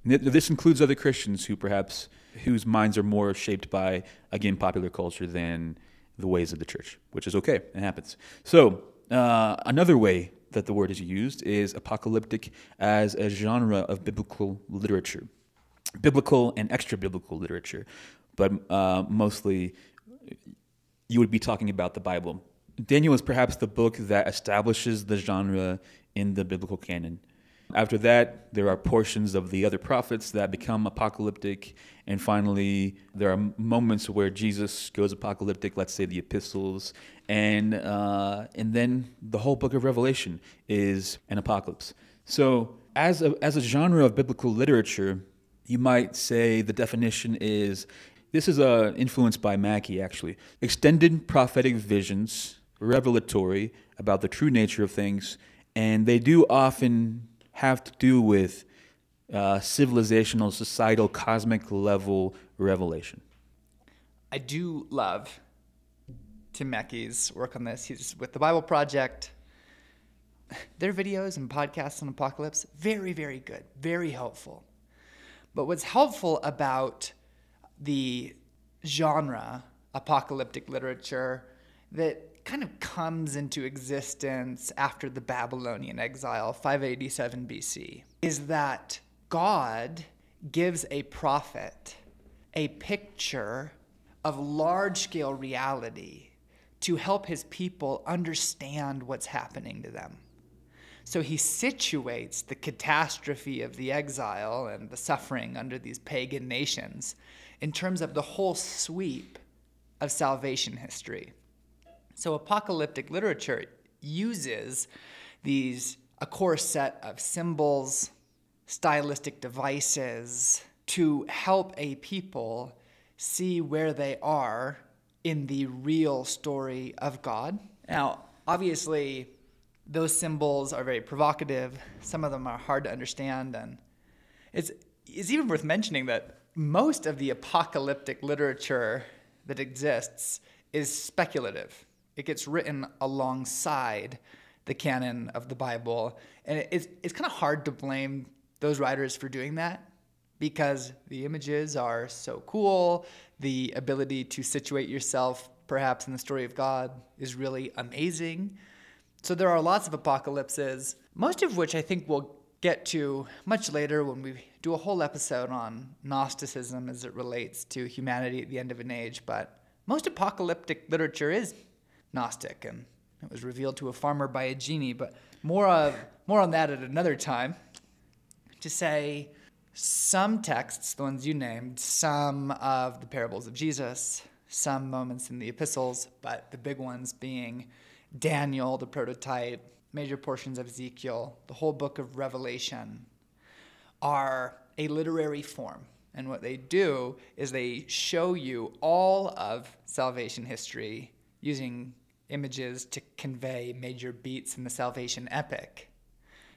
S1: This includes other Christians who perhaps whose minds are more shaped by again popular culture than the ways of the church, which is okay. It happens. So uh, another way that the word is used is apocalyptic as a genre of biblical literature, biblical and extra biblical literature, but uh, mostly you would be talking about the Bible. Daniel is perhaps the book that establishes the genre in the biblical canon. After that, there are portions of the other prophets that become apocalyptic. And finally, there are moments where Jesus goes apocalyptic, let's say the epistles. And, uh, and then the whole book of Revelation is an apocalypse. So, as a, as a genre of biblical literature, you might say the definition is this is uh, influenced by Mackie, actually. Extended prophetic visions, revelatory about the true nature of things, and they do often have to do with uh, civilizational, societal, cosmic level revelation.
S2: I do love Tim Mackie's work on this. He's with the Bible Project. Their videos and podcasts on apocalypse, very, very good, very helpful. But what's helpful about the genre, apocalyptic literature, that kind of comes into existence after the Babylonian exile, 587 BC, is that God gives a prophet a picture of large scale reality to help his people understand what's happening to them. So he situates the catastrophe of the exile and the suffering under these pagan nations in terms of the whole sweep of salvation history. So apocalyptic literature uses these a core set of symbols, stylistic devices to help a people see where they are in the real story of God. Now, obviously, those symbols are very provocative. Some of them are hard to understand, and it's it's even worth mentioning that most of the apocalyptic literature that exists is speculative. It gets written alongside the canon of the Bible, and it's it's kind of hard to blame those writers for doing that because the images are so cool. The ability to situate yourself perhaps in the story of God is really amazing. So there are lots of apocalypses, most of which I think we'll get to much later when we do a whole episode on Gnosticism as it relates to humanity at the end of an age. But most apocalyptic literature is Gnostic, and it was revealed to a farmer by a genie. But more of more on that at another time. To say some texts, the ones you named, some of the parables of Jesus, some moments in the epistles, but the big ones being Daniel, the prototype, major portions of Ezekiel, the whole book of Revelation are a literary form. And what they do is they show you all of salvation history using images to convey major beats in the salvation epic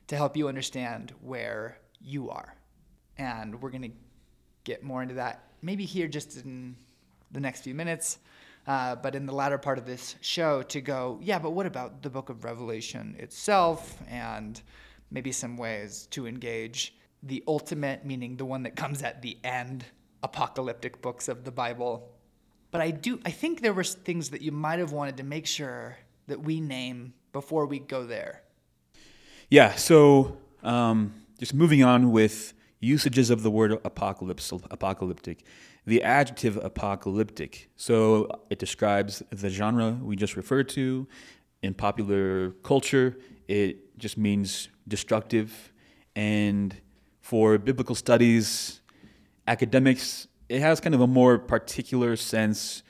S2: to help you understand where you are. And we're going to get more into that maybe here just in the next few minutes. Uh, but in the latter part of this show, to go, yeah, but what about the book of Revelation itself and maybe some ways to engage the ultimate, meaning the one that comes at the end, apocalyptic books of the Bible. But I do, I think there were things that you might have wanted to make sure that we name before we go there.
S1: Yeah, so um, just moving on with usages of the word apocalypse, apocalyptic. The adjective apocalyptic, so it describes the genre we just referred to. In popular culture, it just means destructive. And for biblical studies, academics, it has kind of a more particular sense.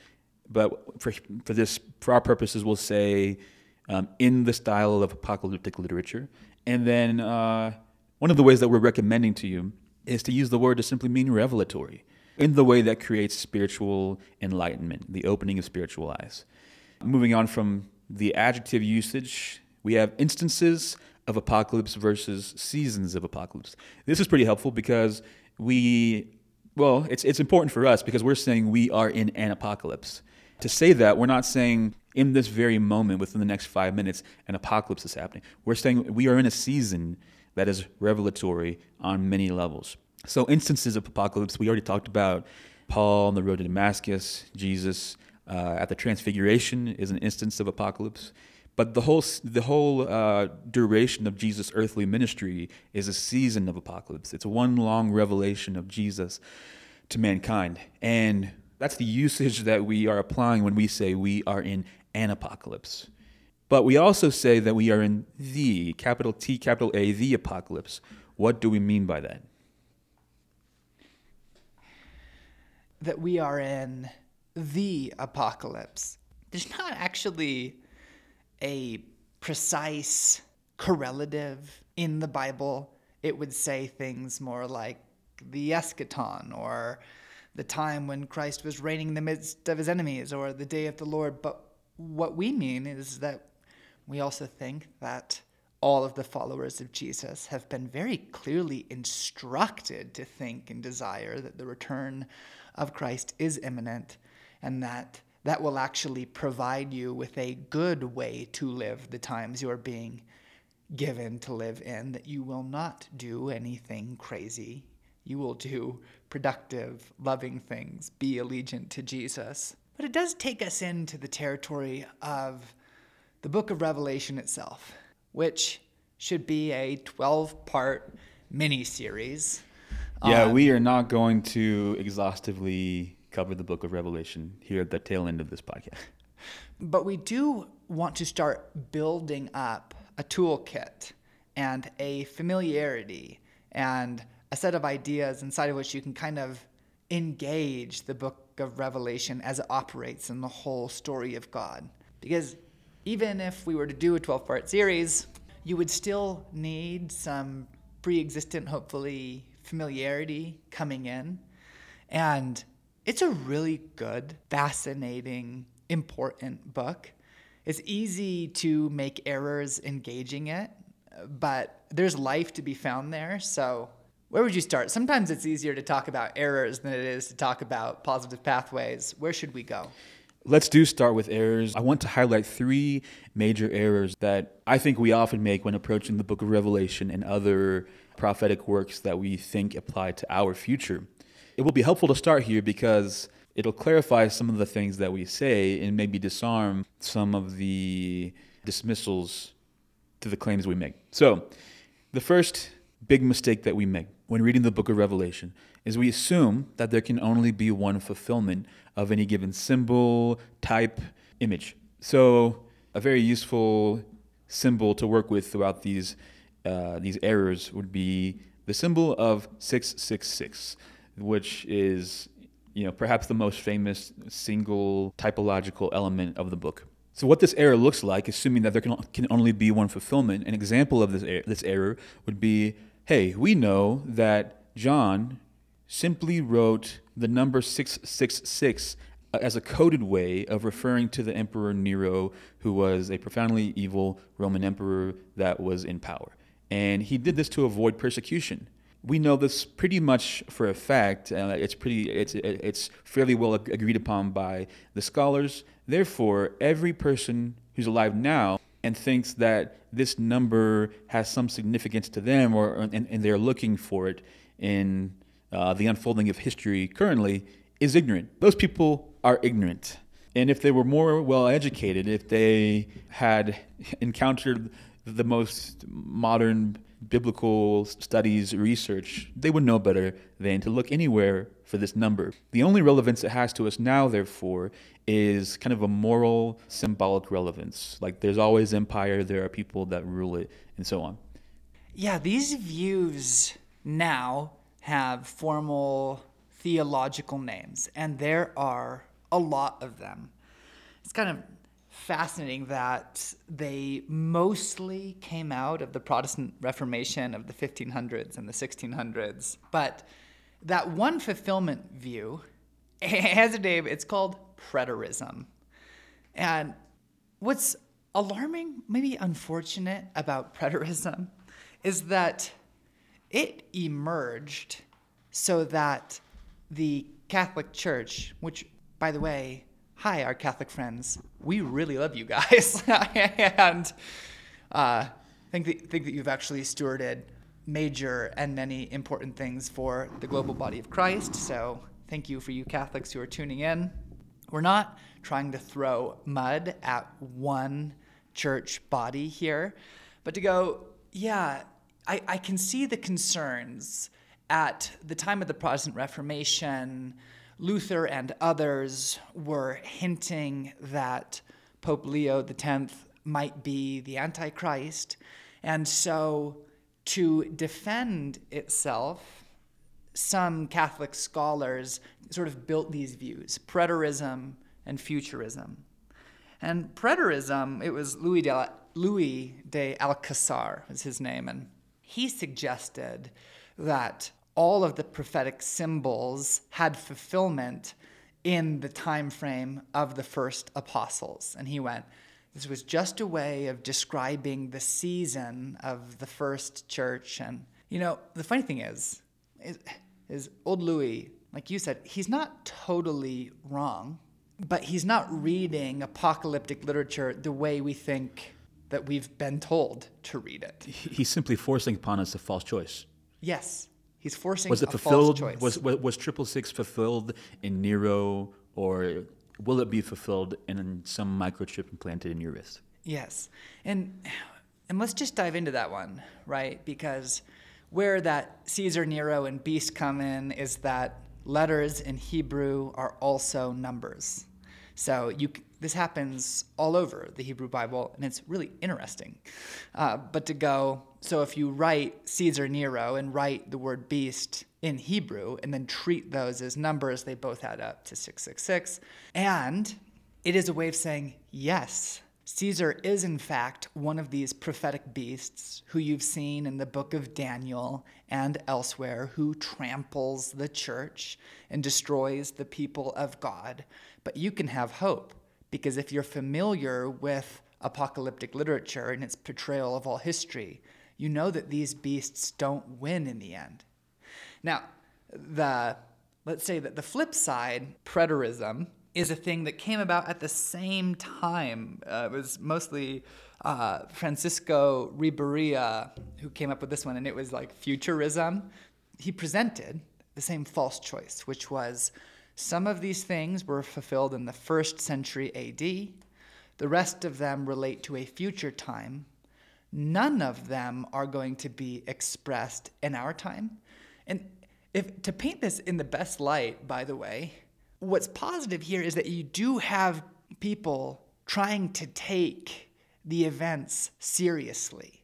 S1: But for, for this, for our purposes, we'll say um, in the style of apocalyptic literature. And then uh, one of the ways that we're recommending to you is to use the word to simply mean revelatory in the way that creates spiritual enlightenment, the opening of spiritual eyes. Moving on from the adjective usage, we have instances of apocalypse versus seasons of apocalypse. This is pretty helpful because we, well, it's, it's important for us because we're saying we are in an apocalypse. To say that, we're not saying in this very moment, within the next five minutes, an apocalypse is happening. We're saying we are in a season that is revelatory on many levels. So, instances of apocalypse, we already talked about Paul on the road to Damascus, Jesus uh, at the Transfiguration is an instance of apocalypse. But the whole, the whole uh, duration of Jesus' earthly ministry is a season of apocalypse. It's one long revelation of Jesus to mankind. And that's the usage that we are applying when we say we are in an apocalypse. But we also say that we are in the capital T, capital A, the apocalypse. What do we mean by that?
S2: That we are in the apocalypse. There's not actually a precise correlative in the Bible. It would say things more like the eschaton or the time when Christ was reigning in the midst of his enemies or the day of the Lord. But what we mean is that we also think that all of the followers of Jesus have been very clearly instructed to think and desire that the return of Christ is imminent and that that will actually provide you with a good way to live the times you are being given to live in, that you will not do anything crazy. You will do productive, loving things, be allegiant to Jesus. But it does take us into the territory of the book of Revelation itself, which should be a 12 part mini series.
S1: Yeah, we are not going to exhaustively cover the book of Revelation here at the tail end of this podcast.
S2: But we do want to start building up a toolkit and a familiarity and a set of ideas inside of which you can kind of engage the book of Revelation as it operates in the whole story of God. Because even if we were to do a 12 part series, you would still need some pre existent, hopefully, familiarity coming in. And it's a really good, fascinating, important book. It's easy to make errors engaging it, but there's life to be found there. So, where would you start? Sometimes it's easier to talk about errors than it is to talk about positive pathways. Where should we go?
S1: Let's do start with errors. I want to highlight three major errors that I think we often make when approaching the book of Revelation and other prophetic works that we think apply to our future. It will be helpful to start here because it'll clarify some of the things that we say and maybe disarm some of the dismissals to the claims we make. So, the first big mistake that we make when reading the book of Revelation is we assume that there can only be one fulfillment of any given symbol, type, image. So, a very useful symbol to work with throughout these uh, these errors would be the symbol of 666, which is you know perhaps the most famous single typological element of the book. So what this error looks like, assuming that there can, can only be one fulfillment, an example of this, er- this error would be, hey, we know that John simply wrote the number 666 uh, as a coded way of referring to the Emperor Nero, who was a profoundly evil Roman emperor that was in power. And he did this to avoid persecution. We know this pretty much for a fact. Uh, it's pretty. It's it's fairly well agreed upon by the scholars. Therefore, every person who's alive now and thinks that this number has some significance to them, or and, and they're looking for it in uh, the unfolding of history currently is ignorant. Those people are ignorant. And if they were more well educated, if they had encountered the most modern biblical studies research, they would know better than to look anywhere for this number. The only relevance it has to us now, therefore, is kind of a moral, symbolic relevance. Like there's always empire, there are people that rule it, and so on.
S2: Yeah, these views now have formal theological names, and there are a lot of them. It's kind of fascinating that they mostly came out of the Protestant Reformation of the 1500s and the 1600s. But that one fulfillment view has a name, it's called preterism. And what's alarming, maybe unfortunate about preterism is that it emerged so that the Catholic Church, which, by the way, hi, our Catholic friends, we really love you guys, and uh, think that, think that you've actually stewarded major and many important things for the global body of Christ. So thank you for you Catholics who are tuning in. We're not trying to throw mud at one church body here, but to go, yeah, I, I can see the concerns at the time of the Protestant Reformation. Luther and others were hinting that Pope Leo X might be the Antichrist. And so, to defend itself, some Catholic scholars sort of built these views preterism and futurism. And preterism, it was Louis de, Louis de Alcazar, was his name, and he suggested that all of the prophetic symbols had fulfillment in the time frame of the first apostles. And he went, this was just a way of describing the season of the first church. And, you know, the funny thing is, is, is old Louis, like you said, he's not totally wrong, but he's not reading apocalyptic literature the way we think that we've been told to read it.
S1: He's simply forcing upon us a false choice.
S2: Yes, he's forcing.
S1: Was it fulfilled? Was, was was triple six fulfilled in Nero, or will it be fulfilled in some microchip implanted in your wrist?
S2: Yes, and and let's just dive into that one, right? Because where that Caesar, Nero, and beast come in is that letters in Hebrew are also numbers. So you this happens all over the Hebrew Bible, and it's really interesting. Uh, but to go, so if you write Caesar Nero and write the word beast in Hebrew and then treat those as numbers, they both add up to 666. And it is a way of saying, yes, Caesar is in fact one of these prophetic beasts who you've seen in the book of Daniel and elsewhere, who tramples the church and destroys the people of God. But you can have hope because if you're familiar with apocalyptic literature and its portrayal of all history, you know that these beasts don't win in the end. Now, the let's say that the flip side, preterism, is a thing that came about at the same time. Uh, it was mostly uh, Francisco Ribera who came up with this one, and it was like futurism. He presented the same false choice, which was some of these things were fulfilled in the first century AD. The rest of them relate to a future time. None of them are going to be expressed in our time. And if to paint this in the best light, by the way, what's positive here is that you do have people trying to take the events seriously,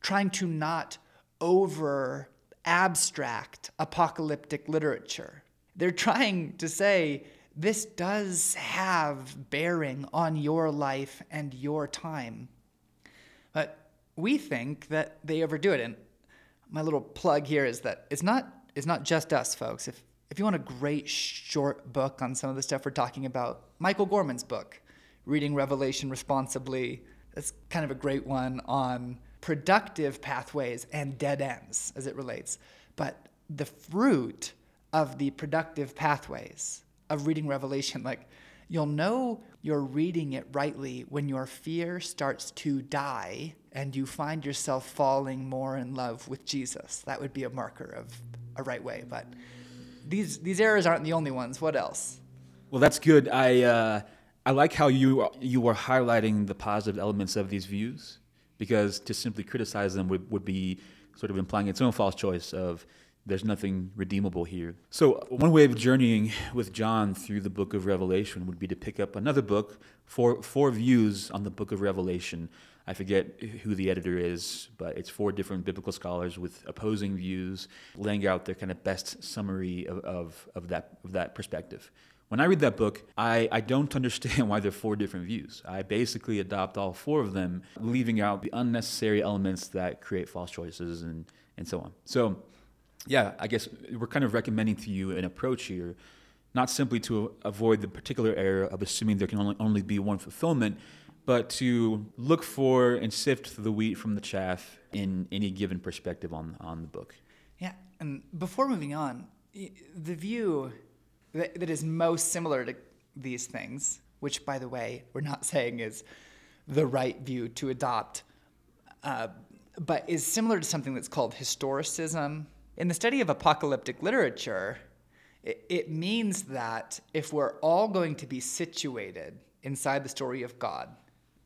S2: trying to not over abstract apocalyptic literature. They're trying to say this does have bearing on your life and your time. But we think that they overdo it. And my little plug here is that it's not, it's not just us, folks. If, if you want a great short book on some of the stuff we're talking about, Michael Gorman's book, Reading Revelation Responsibly, that's kind of a great one on productive pathways and dead ends as it relates. But the fruit of the productive pathways of reading Revelation. Like, you'll know you're reading it rightly when your fear starts to die and you find yourself falling more in love with Jesus. That would be a marker of a right way. But these, these errors aren't the only ones. What else?
S1: Well, that's good. I, uh, I like how you, you are highlighting the positive elements of these views because to simply criticize them would, would be sort of implying its own false choice of there's nothing redeemable here. So, one way of journeying with John through the book of Revelation would be to pick up another book, four, four views on the book of Revelation. I forget who the editor is, but it's four different biblical scholars with opposing views, laying out their kind of best summary of, of, of, that, of that perspective. When I read that book, I, I don't understand why there are four different views. I basically adopt all four of them, leaving out the unnecessary elements that create false choices and, and so on. So, yeah, I guess we're kind of recommending to you an approach here, not simply to avoid the particular error of assuming there can only, only be one fulfillment, but to look for and sift the wheat from the chaff in any given perspective on, on the book.
S2: Yeah, and before moving on, the view that, that is most similar to these things, which, by the way, we're not saying is the right view to adopt, uh, but is similar to something that's called historicism in the study of apocalyptic literature, it, it means that if we're all going to be situated inside the story of God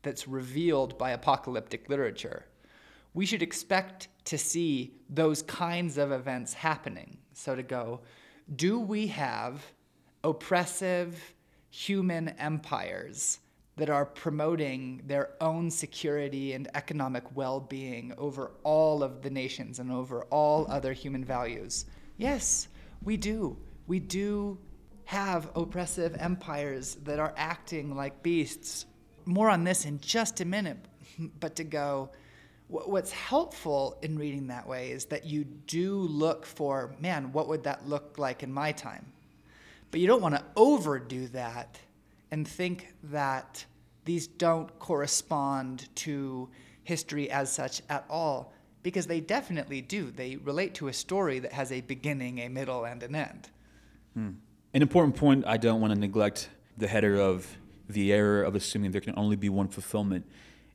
S2: that's revealed by apocalyptic literature, we should expect to see those kinds of events happening. So to go, do we have oppressive human empires that are promoting their own security and economic well being over all of the nations and over all other human values. Yes, we do. We do have oppressive empires that are acting like beasts. More on this in just a minute, but to go, what's helpful in reading that way is that you do look for, man, what would that look like in my time? But you don't want to overdo that and think that these don't correspond to history as such at all, because they definitely do. They relate to a story that has a beginning, a middle, and an end.
S1: Hmm. An important point I don't want to neglect the header of the error of assuming there can only be one fulfillment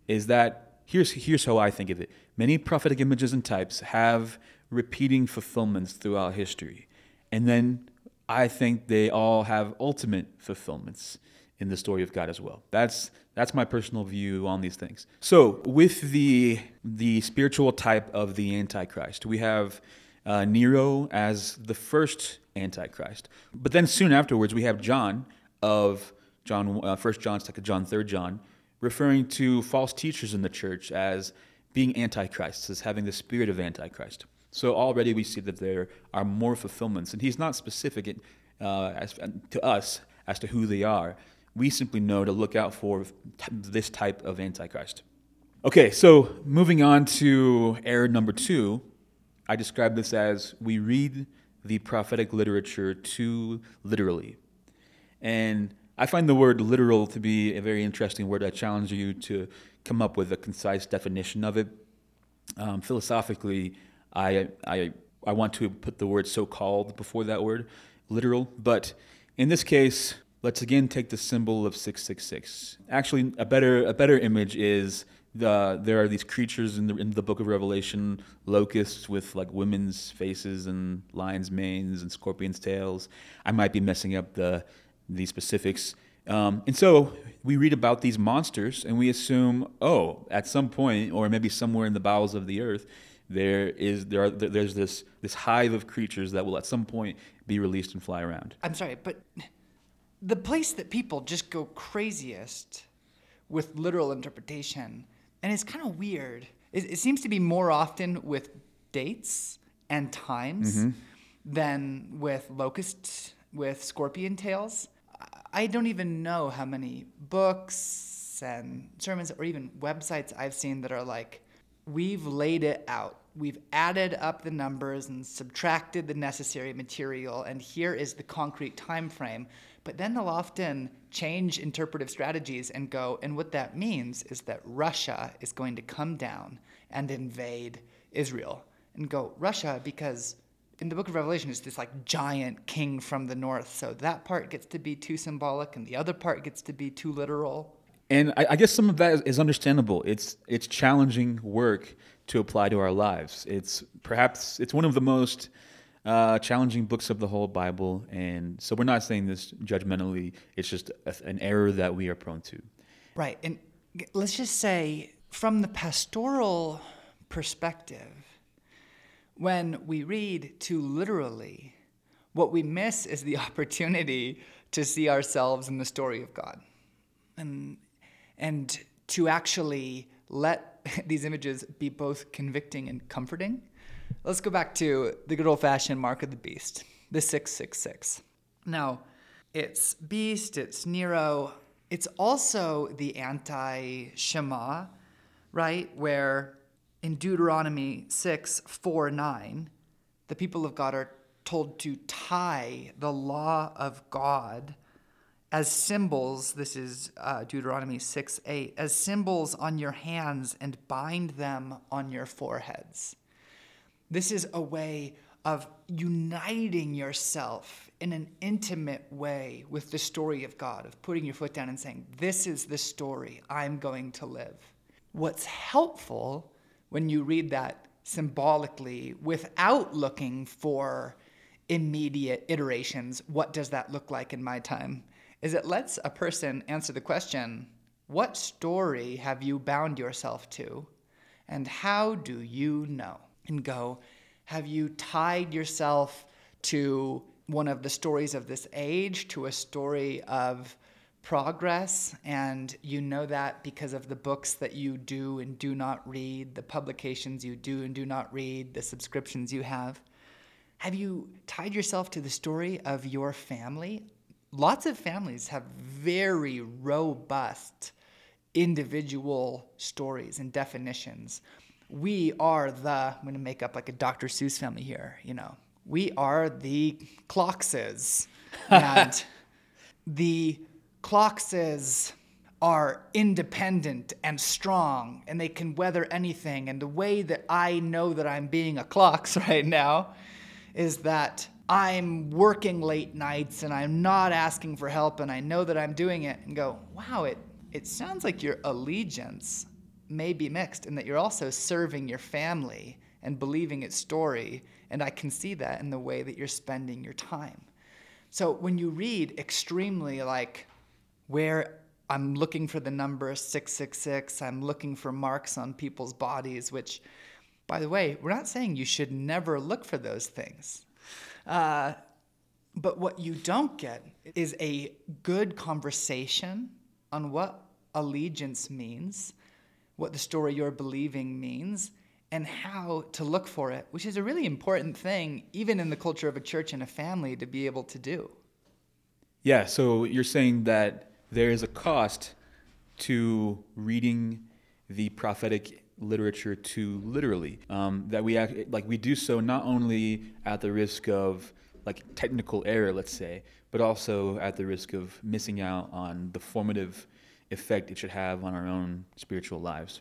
S1: is that here's, here's how I think of it. Many prophetic images and types have repeating fulfillments throughout history. And then I think they all have ultimate fulfillments in the story of God as well. That's that's my personal view on these things. So, with the the spiritual type of the Antichrist, we have uh, Nero as the first Antichrist, but then soon afterwards we have John of John uh, First John, Second John, Third John, referring to false teachers in the church as being antichrists, as having the spirit of Antichrist. So already we see that there are more fulfillments, and he's not specific uh, as, to us as to who they are. We simply know to look out for this type of Antichrist. Okay, so moving on to error number two, I describe this as we read the prophetic literature too literally. And I find the word literal to be a very interesting word. I challenge you to come up with a concise definition of it. Um, philosophically, I, I, I want to put the word so called before that word, literal. But in this case, let's again take the symbol of 666. Actually, a better, a better image is the, there are these creatures in the, in the book of Revelation, locusts with like women's faces and lions' manes and scorpions' tails. I might be messing up the, the specifics. Um, and so we read about these monsters and we assume, oh, at some point, or maybe somewhere in the bowels of the earth, there is there are there's this this hive of creatures that will at some point be released and fly around.
S2: I'm sorry, but the place that people just go craziest with literal interpretation, and it's kind of weird. It, it, seems to be more often with dates and times mm-hmm. than with locusts with scorpion tails. I don't even know how many books and sermons or even websites I've seen that are like we've laid it out. We've added up the numbers and subtracted the necessary material, and here is the concrete time frame. But then they'll often change interpretive strategies and go, and what that means is that Russia is going to come down and invade Israel. And go, Russia, because in the book of Revelation, it's this like giant king from the north. So that part gets to be too symbolic, and the other part gets to be too literal.
S1: And I, I, guess some of that is understandable. It's it's challenging work to apply to our lives. It's perhaps it's one of the most uh, challenging books of the whole Bible, and so we're not saying this judgmentally. It's just a, an error that we are prone to.
S2: Right, and let's just say from the pastoral perspective, when we read too literally, what we miss is the opportunity to see ourselves in the story of God. And and to actually let these images be both convicting and comforting. Let's go back to the good old fashioned mark of the beast, the 666. Now, it's beast, it's Nero, it's also the anti Shema, right? Where in Deuteronomy 6 4 9, the people of God are told to tie the law of God as symbols, this is uh, Deuteronomy 6 8, as symbols on your hands and bind them on your foreheads. This is a way of uniting yourself in an intimate way with the story of God, of putting your foot down and saying, This is the story I'm going to live. What's helpful when you read that symbolically without looking for immediate iterations, what does that look like in my time? is it lets a person answer the question what story have you bound yourself to, and how do you know? And go, have you tied yourself to one of the stories of this age, to a story of progress, and you know that because of the books that you do and do not read, the publications you do and do not read, the subscriptions you have. Have you tied yourself to the story of your family? Lots of families have very robust individual stories and definitions. We are the, I'm going to make up like a Dr. Seuss family here, you know. We are the Clockses. And the Clockses are independent and strong and they can weather anything. And the way that I know that I'm being a Clocks right now is that I'm working late nights and I'm not asking for help and I know that I'm doing it and go, wow, it, it sounds like your allegiance may be mixed and that you're also serving your family and believing its story. And I can see that in the way that you're spending your time. So when you read extremely like where I'm looking for the number 666, I'm looking for marks on people's bodies, which by the way, we're not saying you should never look for those things. Uh, but what you don't get is a good conversation on what allegiance means, what the story you're believing means, and how to look for it, which is a really important thing, even in the culture of a church and a family, to be able to do.
S1: Yeah, so you're saying that there is a cost to reading the prophetic literature too literally. Um, that we act, like we do so not only at the risk of like technical error, let's say, but also at the risk of missing out on the formative effect it should have on our own spiritual lives.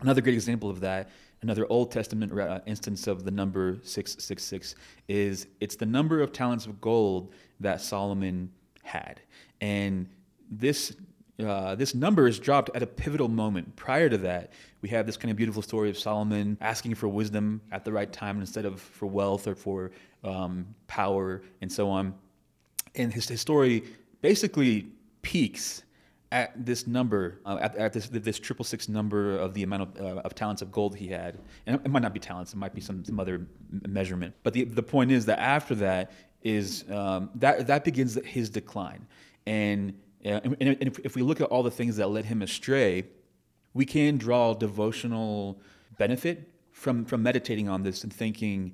S1: Another great example of that, another Old Testament uh, instance of the number 666 is it's the number of talents of gold that Solomon had. And this uh, this number is dropped at a pivotal moment. Prior to that, we have this kind of beautiful story of Solomon asking for wisdom at the right time instead of for wealth or for um, power and so on. And his, his story basically peaks at this number, uh, at, at, this this triple six number of the amount of, uh, of talents of gold he had, and it might not be talents, it might be some, some other measurement. But the the point is that after that is um, that that begins his decline, and and, and if, if we look at all the things that led him astray, we can draw devotional benefit from, from meditating on this and thinking,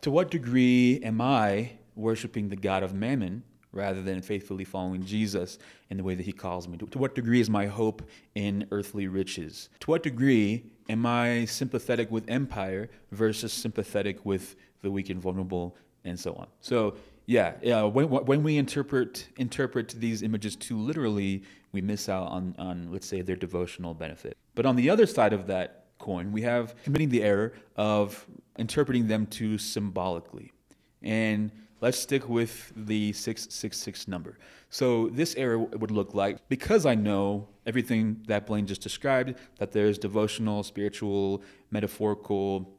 S1: to what degree am I worshiping the God of mammon rather than faithfully following Jesus in the way that he calls me? To, what degree is my hope in earthly riches? To what degree am I sympathetic with empire versus sympathetic with the weak and vulnerable and so on? So yeah, yeah. When, when we interpret interpret these images too literally, we miss out on, on let's say their devotional benefit. But on the other side of that coin, we have committing the error of interpreting them too symbolically. And let's stick with the 666 number. So this error would look like because I know everything that Blaine just described, that there's devotional, spiritual, metaphorical,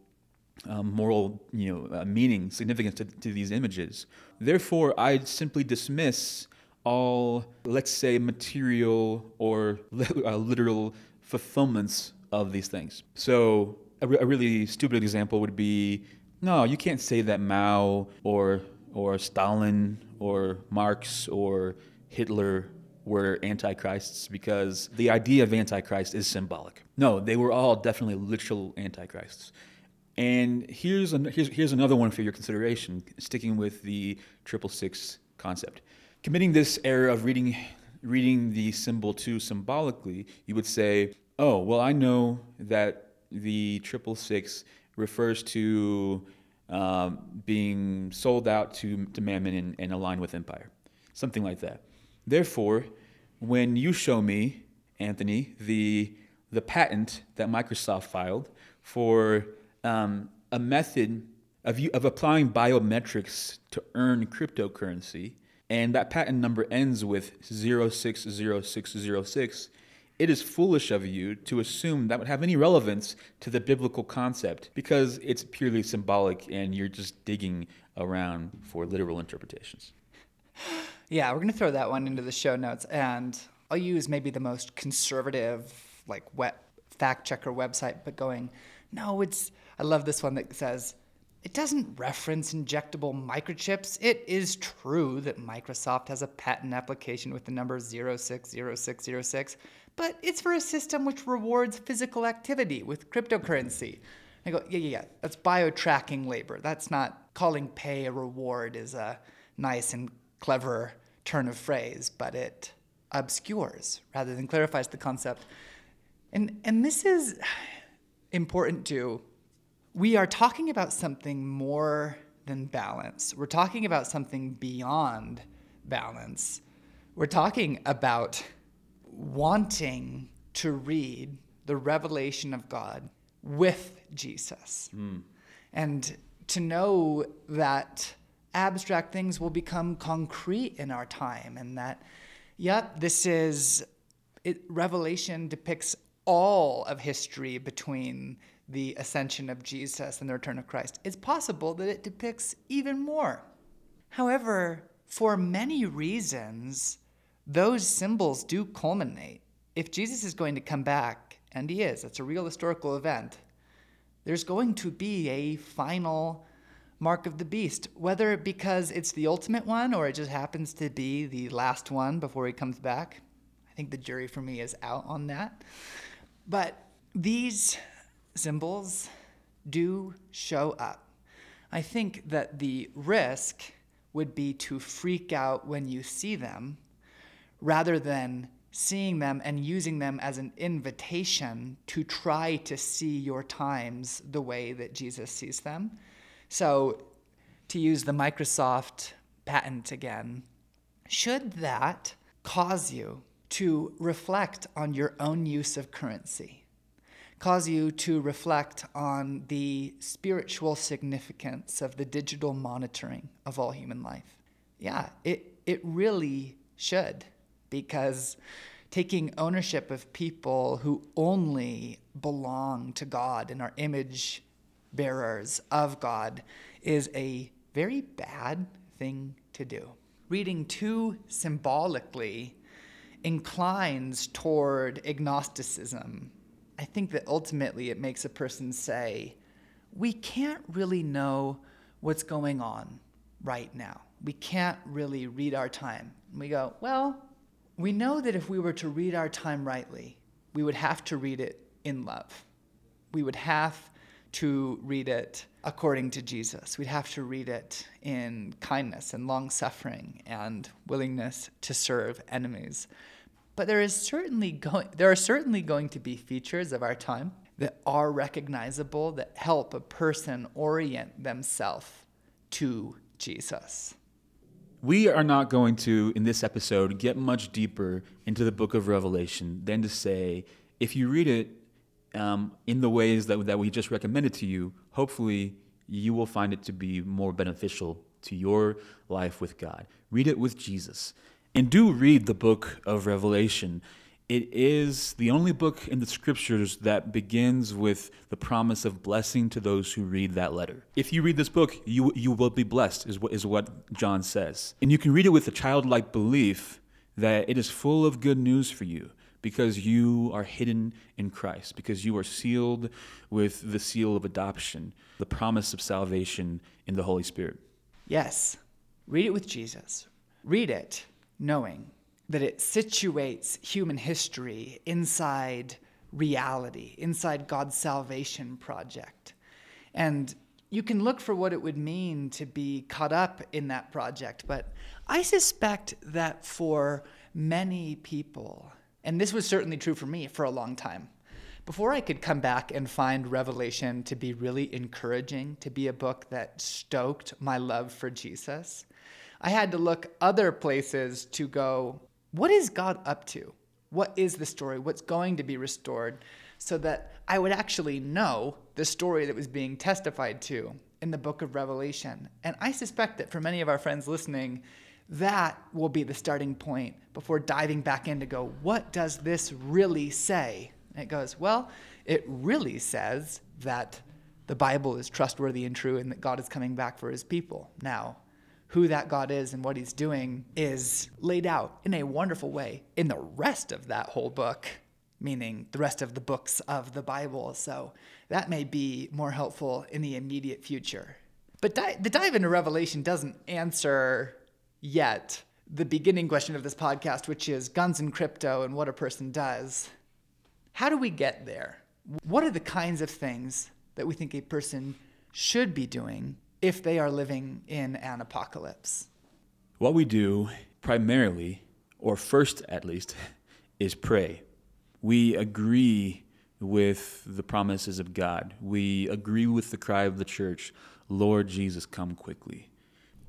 S1: um, moral you know, uh, meaning, significance to, to these images. Therefore, I simply dismiss all, let's say, material or uh, literal fulfillments of these things. So, a, re- a really stupid example would be no, you can't say that Mao or, or Stalin or Marx or Hitler were antichrists because the idea of antichrist is symbolic. No, they were all definitely literal antichrists. And here's, an, here's, here's another one for your consideration, sticking with the triple six concept. Committing this error of reading, reading the symbol too symbolically, you would say, oh, well, I know that the triple six refers to um, being sold out to, to mammon and, and aligned with empire, something like that. Therefore, when you show me, Anthony, the, the patent that Microsoft filed for um, a method of, of applying biometrics to earn cryptocurrency, and that patent number ends with 060606, it is foolish of you to assume that would have any relevance to the biblical concept because it's purely symbolic and you're just digging around for literal interpretations.
S2: Yeah, we're going to throw that one into the show notes and I'll use maybe the most conservative like wet fact checker website but going no, it's I love this one that says it doesn't reference injectable microchips. It is true that Microsoft has a patent application with the number 060606, but it's for a system which rewards physical activity with cryptocurrency. I go, yeah, yeah, yeah, that's bio-tracking labor. That's not calling pay a reward is a nice and clever turn of phrase, but it obscures rather than clarifies the concept. And, and this is important too. We are talking about something more than balance. We're talking about something beyond balance. We're talking about wanting to read the revelation of God with Jesus. Mm. And to know that abstract things will become concrete in our time and that, yep, this is, it, Revelation depicts all of history between the ascension of Jesus and the return of Christ. It's possible that it depicts even more. However, for many reasons, those symbols do culminate. If Jesus is going to come back, and he is, it's a real historical event, there's going to be a final mark of the beast, whether because it's the ultimate one or it just happens to be the last one before he comes back. I think the jury for me is out on that. But these symbols do show up. I think that the risk would be to freak out when you see them rather than seeing them and using them as an invitation to try to see your times the way that Jesus sees them. So, to use the Microsoft patent again, should that cause you to reflect on your own use of currency, cause you to reflect on the spiritual significance of the digital monitoring of all human life? Yeah, it, it really should because taking ownership of people who only belong to God and are image bearers of God is a very bad thing to do. Reading too symbolically inclines toward agnosticism. I think that ultimately it makes a person say, we can't really know what's going on right now. We can't really read our time. And we go, well, we know that if we were to read our time rightly, we would have to read it in love. We would have to read it according to Jesus. We'd have to read it in kindness and long suffering and willingness to serve enemies. But there is certainly going there are certainly going to be features of our time that are recognizable that help a person orient themselves to Jesus.
S1: We are not going to, in this episode, get much deeper into the book of Revelation than to say, if you read it um, in the ways that, that we just recommended to you, hopefully you will find it to be more beneficial to your life with God. Read it with Jesus. And do read the book of Revelation it is the only book in the scriptures that begins with the promise of blessing to those who read that letter. If you read this book, you, you will be blessed, is what, is what John says. And you can read it with a childlike belief that it is full of good news for you because you are hidden in Christ, because you are sealed with the seal of adoption, the promise of salvation in the Holy Spirit.
S2: Yes, read it with Jesus. Read it knowing that it situates human history inside reality, inside God's salvation project. And you can look for what it would mean to be caught up in that project, but I suspect that for many people, and this was certainly true for me for a long time, before I could come back and find Revelation to be really encouraging, to be a book that stoked my love for Jesus, I had to look other places to go, what is God up to? What is the story? What's going to be restored? So that I would actually know the story that was being testified to in the book of Revelation. And I suspect that for many of our friends listening, that will be the starting point before diving back in to go, what does this really say? And it goes, well, it really says that the Bible is trustworthy and true and that God is coming back for his people. Now, who that God is and what he's doing is laid out in a wonderful way in the rest of that whole book, meaning the rest of the books of the Bible. So that may be more helpful in the immediate future. But di- the dive into Revelation doesn't answer yet the beginning question of this podcast, which is guns and crypto and what a person does. How do we get there? What are the kinds of things that we think a person should be doing if they are living in an apocalypse?
S1: What we do primarily, or first at least, is pray. We agree with the promises of God. We agree with the cry of the church Lord Jesus, come quickly.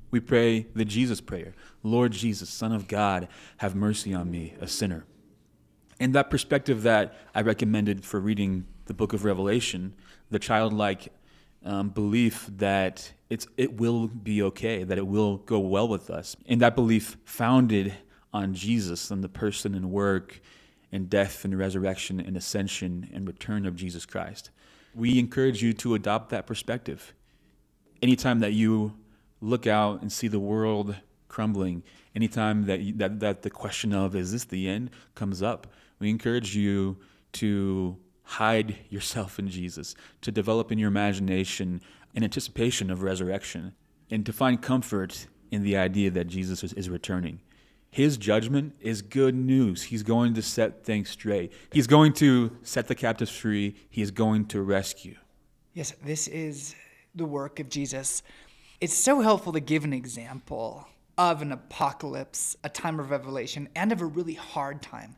S1: We pray the Jesus prayer Lord Jesus, Son of God, have mercy on me, a sinner. And that perspective that I recommended for reading the book of Revelation, the childlike um, belief that it's, it will be okay, that it will go well with us. And that belief founded on Jesus and the person and work and death and resurrection and ascension and return of Jesus Christ. We encourage you to adopt that perspective. Anytime that you look out and see the world crumbling, anytime that, you, that, that the question of, is this the end, comes up, we encourage you to hide yourself in Jesus, to develop in your imagination an anticipation of resurrection, and to find comfort in the idea that Jesus is, is returning. His judgment is good news. He's going to set things straight. He's going to set the captives free. He is going to rescue.
S2: Yes, this is the work of Jesus. It's so helpful to give an example of an apocalypse, a time of revelation, and of a really hard time.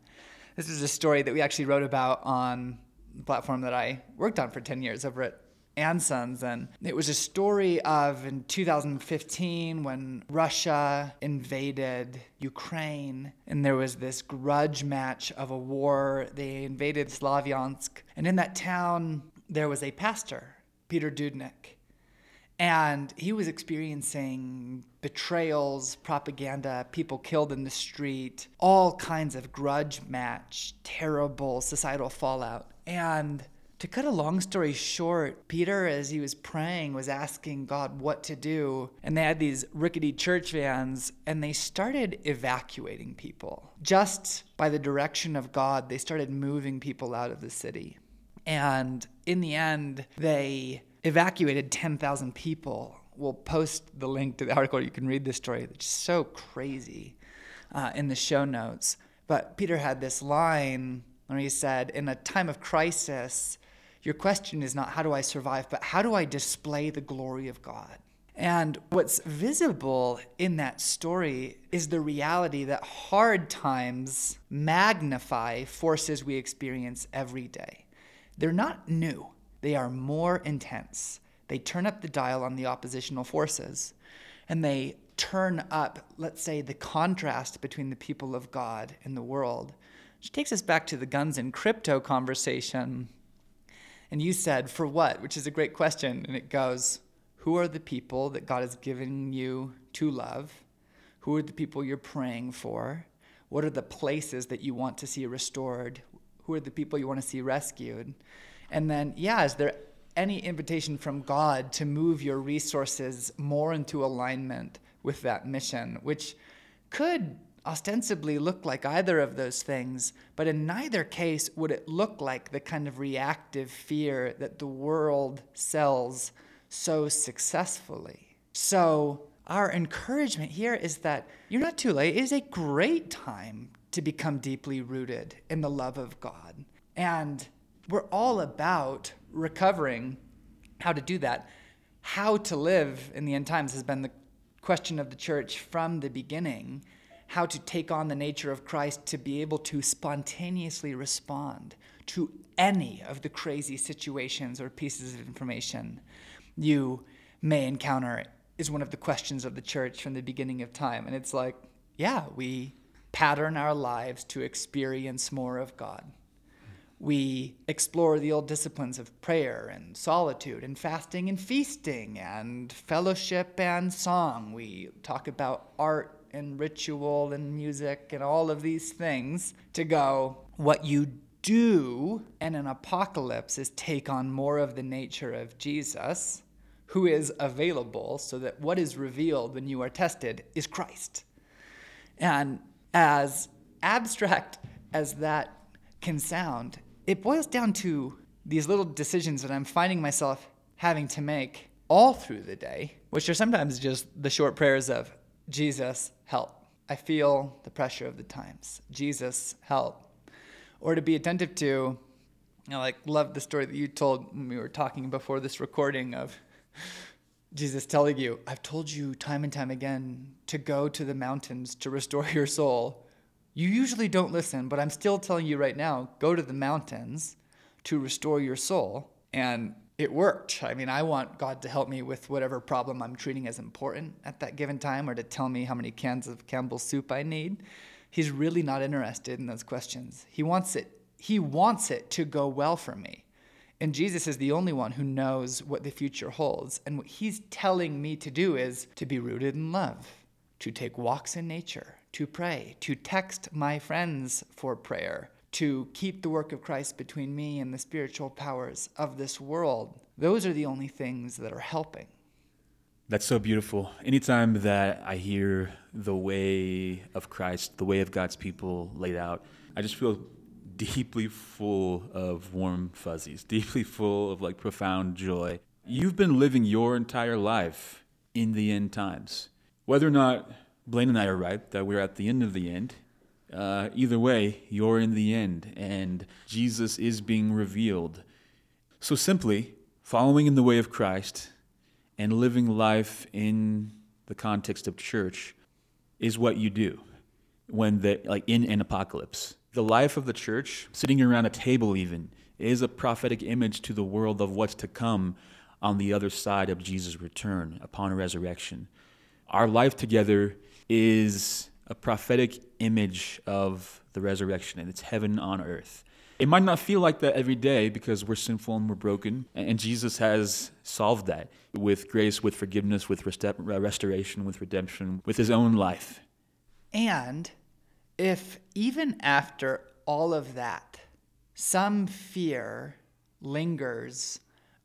S2: This is a story that we actually wrote about on platform that I worked on for 10 years over at and Sons. And it was a story of in 2015 when Russia invaded Ukraine and there was this grudge match of a war. They invaded Slavyansk. And in that town, there was a pastor, Peter Dudnik. And he was experiencing betrayals, propaganda, people killed in the street, all kinds of grudge match, terrible societal fallout. And to cut a long story short, Peter, as he was praying, was asking God what to do. And they had these rickety church vans, and they started evacuating people. Just by the direction of God, they started moving people out of the city. And in the end, they evacuated 10,000 people. We'll post the link to the article. You can read this story. It's so crazy uh, in the show notes. But Peter had this line when he said, In a time of crisis, your question is not how do I survive, but how do I display the glory of God? And what's visible in that story is the reality that hard times magnify forces we experience every day. They're not new, they are more intense. They turn up the dial on the oppositional forces, and they turn up, let's say, the contrast between the people of God and the world. Which takes us back to the guns and crypto conversation and you said, For what? Which is a great question. And it goes, Who are the people that God has given you to love? Who are the people you're praying for? What are the places that you want to see restored? Who are the people you want to see rescued? And then, yeah, is there any invitation from God to move your resources more into alignment with that mission, which could ostensibly look like either of those things, but in neither case would it look like the kind of reactive fear that the world sells so successfully. So, our encouragement here is that you're not too late. It is a great time to become deeply rooted in the love of God. And we're all about recovering how to do that. How to live in the end times has been the question of the church from the beginning how to take on the nature of Christ to be able to spontaneously respond to any of the crazy situations or pieces of information you may encounter is one of the questions of the church from the beginning of time. And it's like, yeah, we pattern our lives to experience more of God. We explore the old disciplines of prayer and solitude and fasting and feasting and fellowship and song. We talk about art and ritual and music and all of these things to go, what you do in an apocalypse is take on more of the nature of Jesus, who is available, so that what is revealed when you are tested is Christ. And as abstract as that can sound, it boils down to these little decisions that I'm finding myself having to make all through the day, which are sometimes just the short prayers of Jesus, help. I feel the pressure of the times. Jesus, help. Or to be attentive to, you know, like, love the story that you told when we were talking before this recording of Jesus telling you, I've told you time and time again to go to the mountains to restore your soul. You usually don't listen, but I'm still telling you right now go to the mountains to restore your soul. And it worked. I mean, I want God to help me with whatever problem I'm treating as important at that given time or to tell me how many cans of Campbell's soup I need. He's really not interested in those questions. He wants it he wants it to go well for me. And Jesus is the only one who knows what the future holds. And what he's telling me to do is to be rooted in love, to take walks in nature, to pray, to text my friends for prayer, to keep the work of Christ between me and the spiritual powers of this world. Those are the only things that are helping.
S1: That's so beautiful. Anytime that I hear the way of Christ, the way of God's people laid out, I just feel deeply full of warm fuzzies, deeply full of like profound joy. You've been living your entire life in the end times. Whether or not Blaine and I are right that we're at the end of the end, uh, either way, you're in the end, and Jesus is being revealed. So simply, following in the way of Christ and living life in the context of church is what you do when the like in an apocalypse. The life of the church, sitting around a table even, is a prophetic image to the world of what's to come on the other side of Jesus' return upon resurrection. Our life together is a prophetic image of the resurrection, and it's heaven on earth. It might not feel like that every day because we're sinful and we're broken, and Jesus has solved that with grace, with forgiveness, with restoration, with redemption, with his own life.
S2: And if even after all of that, some fear lingers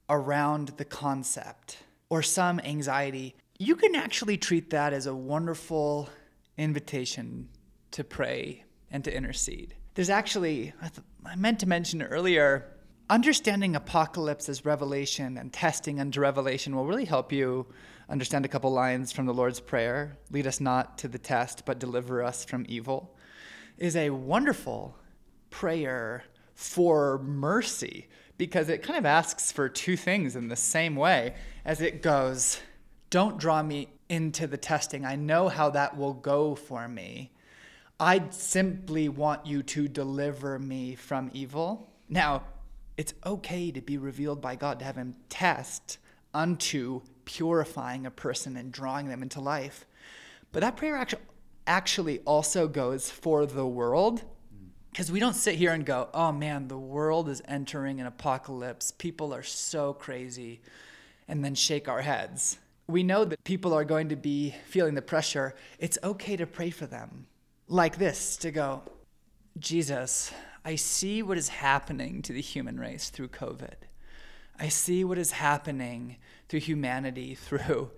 S2: around the concept or some anxiety, you can actually treat that as a wonderful invitation to pray and to intercede. There's actually, I, th- I meant to mention earlier, understanding apocalypse as revelation and testing under revelation will really help you understand a couple lines from the Lord's Prayer lead us not to the test, but deliver us from evil is a wonderful prayer for mercy because it kind of asks for two things in the same way as it goes, Don't draw me into the testing. I know how that will go for me. I simply want you to deliver me from evil. Now, it's okay to be revealed by God, to have Him test unto purifying a person and drawing them into life. But that prayer actually, also goes for the world. Because we don't sit here and go, oh man, the world is entering an apocalypse. People are so crazy. And then shake our heads we know that people are going to be feeling the pressure, it's okay to pray for them. Like this to go, Jesus, I see what is happening to the human race through COVID. I see what is happening through humanity through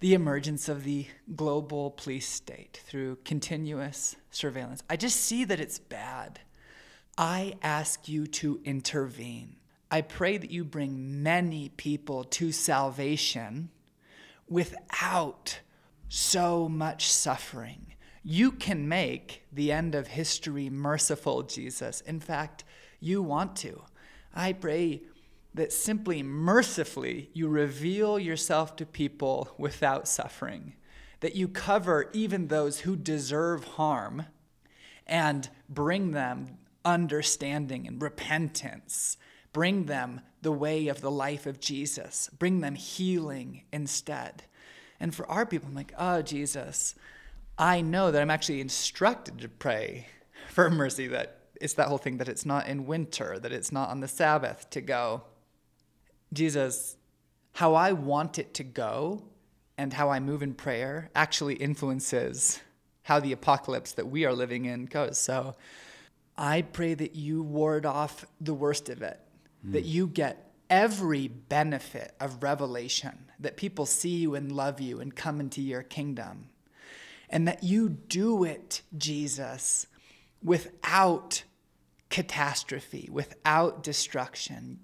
S2: the emergence of the global police state, through continuous surveillance. I just see that it's bad. I ask you to intervene. I pray that you bring many people to salvation without so much suffering. You can make the end of history merciful, Jesus. In fact, you want to. I pray that simply mercifully you reveal yourself to people without suffering, that you cover even those who deserve harm and bring them understanding and repentance Bring them the way of the life of Jesus. Bring them healing instead. And for our people, I'm like, oh, Jesus, I know that I'm actually instructed to pray for mercy, that it's that whole thing that it's not in winter, that it's not on the Sabbath to go. Jesus, how I want it to go and how I move in prayer actually influences how the apocalypse that we are living in goes. So I pray that you ward off the worst of it mm. that you get every benefit of revelation, that people see you and love you and come into your kingdom, and that you do it, Jesus, without catastrophe, without destruction.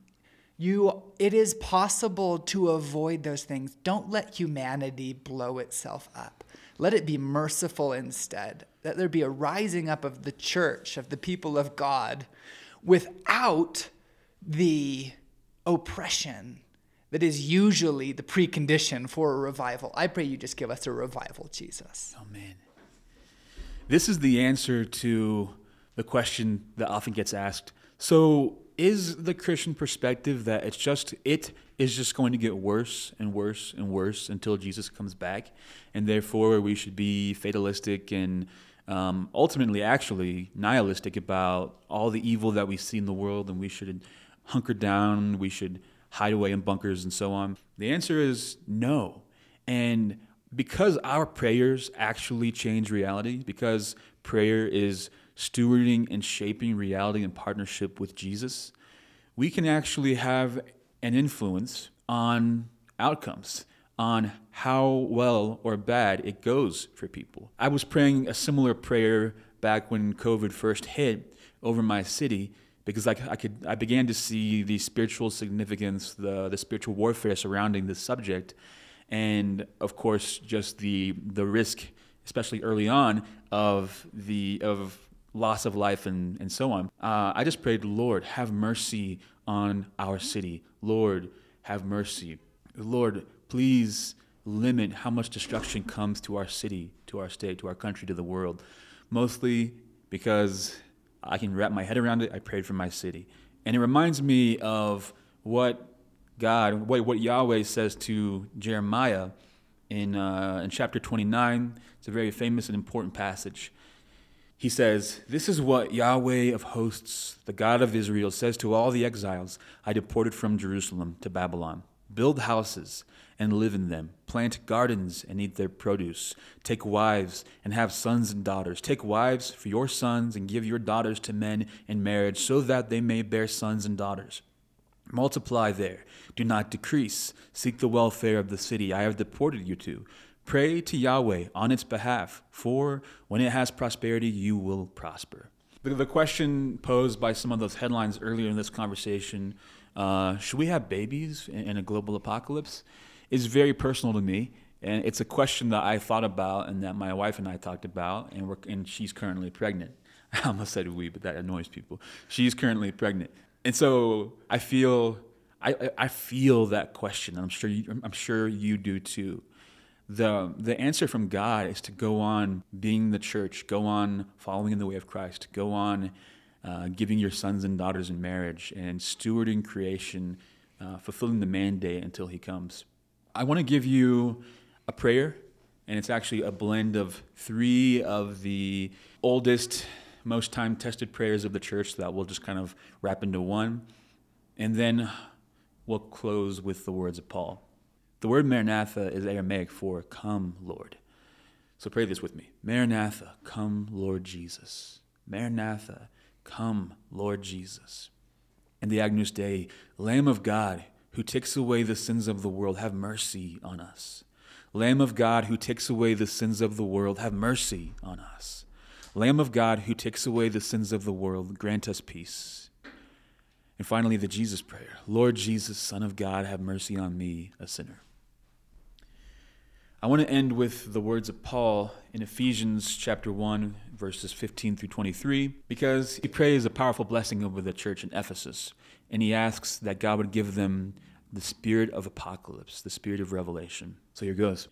S2: You it is possible to avoid those things. Don't let humanity blow itself up. Let it be merciful instead. That there be a rising up of the church, of the people of God, without the oppression that is usually the precondition for a revival. I pray you just give us a revival, Jesus.
S1: Amen. This is the answer to the question that often gets asked. So, is the Christian perspective that it's just it is just going to get worse and worse and worse until Jesus comes back, and therefore we should be fatalistic and um, ultimately, actually, nihilistic about all the evil that we see in the world, and we should hunker down, we should hide away in bunkers, and so on? The answer is no. And because our prayers actually change reality, because prayer is stewarding and shaping reality in partnership with Jesus, we can actually have an influence on outcomes, on how well or bad it goes for people. I was praying a similar prayer back when COVID first hit over my city because I, I, could I began to see the spiritual significance, the the spiritual warfare surrounding this subject, and of course just the the risk, especially early on, of the of loss of life and, and so on. Uh, I just prayed, Lord, have mercy on our city. Lord, have mercy. Lord, please limit how much destruction comes to our city, to our state, to our country, to the world. Mostly because I can wrap my head around it. I prayed for my city. And it reminds me of what God, what, what Yahweh says to Jeremiah in, uh, in chapter 29. It's a very famous and important passage. He says, This is what Yahweh of hosts, the God of Israel, says to all the exiles I deported from Jerusalem to Babylon Build houses and live in them, plant gardens and eat their produce, take wives and have sons and daughters. Take wives for your sons and give your daughters to men in marriage, so that they may bear sons and daughters. Multiply there, do not decrease. Seek the welfare of the city I have deported you to. Pray to Yahweh on its behalf, for when it has prosperity, you will prosper. The, the question posed by some of those headlines earlier in this conversation uh, should we have babies in, in a global apocalypse? Is very personal to me. And it's a question that I thought about and that my wife and I talked about, and, we're, and she's currently pregnant. I almost said we, but that annoys people. She's currently pregnant. And so I feel, I, I feel that question. I'm sure, you, I'm sure you do too the the answer from God is to go on being the church, go on following in the way of Christ, go on uh, giving your sons and daughters in marriage and stewarding creation, uh, fulfilling the mandate until He comes. I want to give you a prayer, and it's actually a blend of three of the oldest, most time tested prayers of the church that we'll just kind of wrap into one, and then we'll close with the words of Paul. The word Maranatha is Aramaic for come, Lord. So pray this with me Maranatha, come, Lord Jesus. Maranatha, come, Lord Jesus. And the Agnus Dei, Lamb of God, who takes away the sins of the world, have mercy on us. Lamb of God, who takes away the sins of the world, have mercy on us. Lamb of God, who takes away the sins of the world, grant us peace. And finally, the Jesus prayer Lord Jesus, Son of God, have mercy on me, a sinner. I want to end with the words of Paul in Ephesians chapter 1, verses 15 through 23, because he prays a powerful blessing over the church in Ephesus, and he asks that God would give them the spirit of apocalypse, the spirit of revelation. So here goes.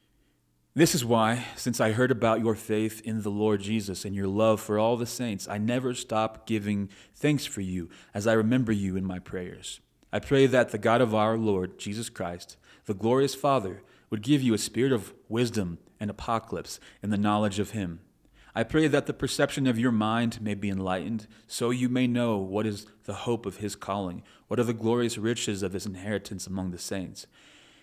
S1: This is why, since I heard about your faith in the Lord Jesus and your love for all the saints, I never stop giving thanks for you as I remember you in my prayers. I pray that the God of our Lord Jesus Christ, the glorious Father, would give you a spirit of wisdom and apocalypse in the knowledge of him. I pray that the perception of your mind may be enlightened, so you may know what is the hope of his calling, what are the glorious riches of his inheritance among the saints,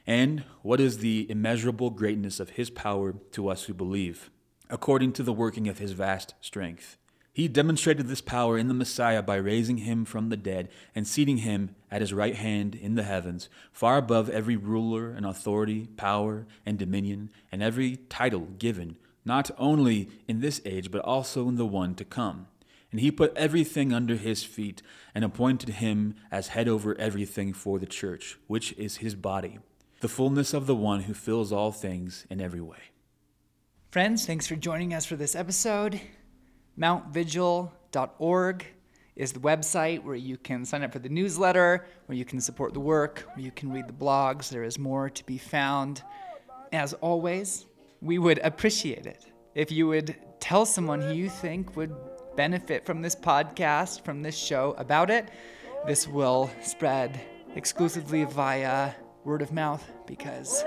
S1: and what is the immeasurable greatness of his power to us who believe, according to the working of his vast strength. He demonstrated this power in the Messiah by raising him from the dead and seating him at his right hand in the heavens, far above every ruler and authority, power and dominion, and every title given, not only in this age, but also in the one to come. And he put everything under his feet and appointed him as head over everything for the church, which is his body, the fullness of the one who fills all things in every way.
S2: Friends, thanks for joining us for this episode. MountVigil.org is the website where you can sign up for the newsletter, where you can support the work, where you can read the blogs. There is more to be found. As always, we would appreciate it if you would tell someone who you think would benefit from this podcast, from this show about it. This will spread exclusively via word of mouth because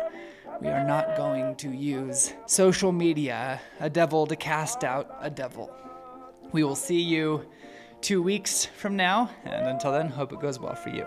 S2: we are not going to use social media, a devil to cast out a devil. We will see you two weeks from now, and until then, hope it goes well for you.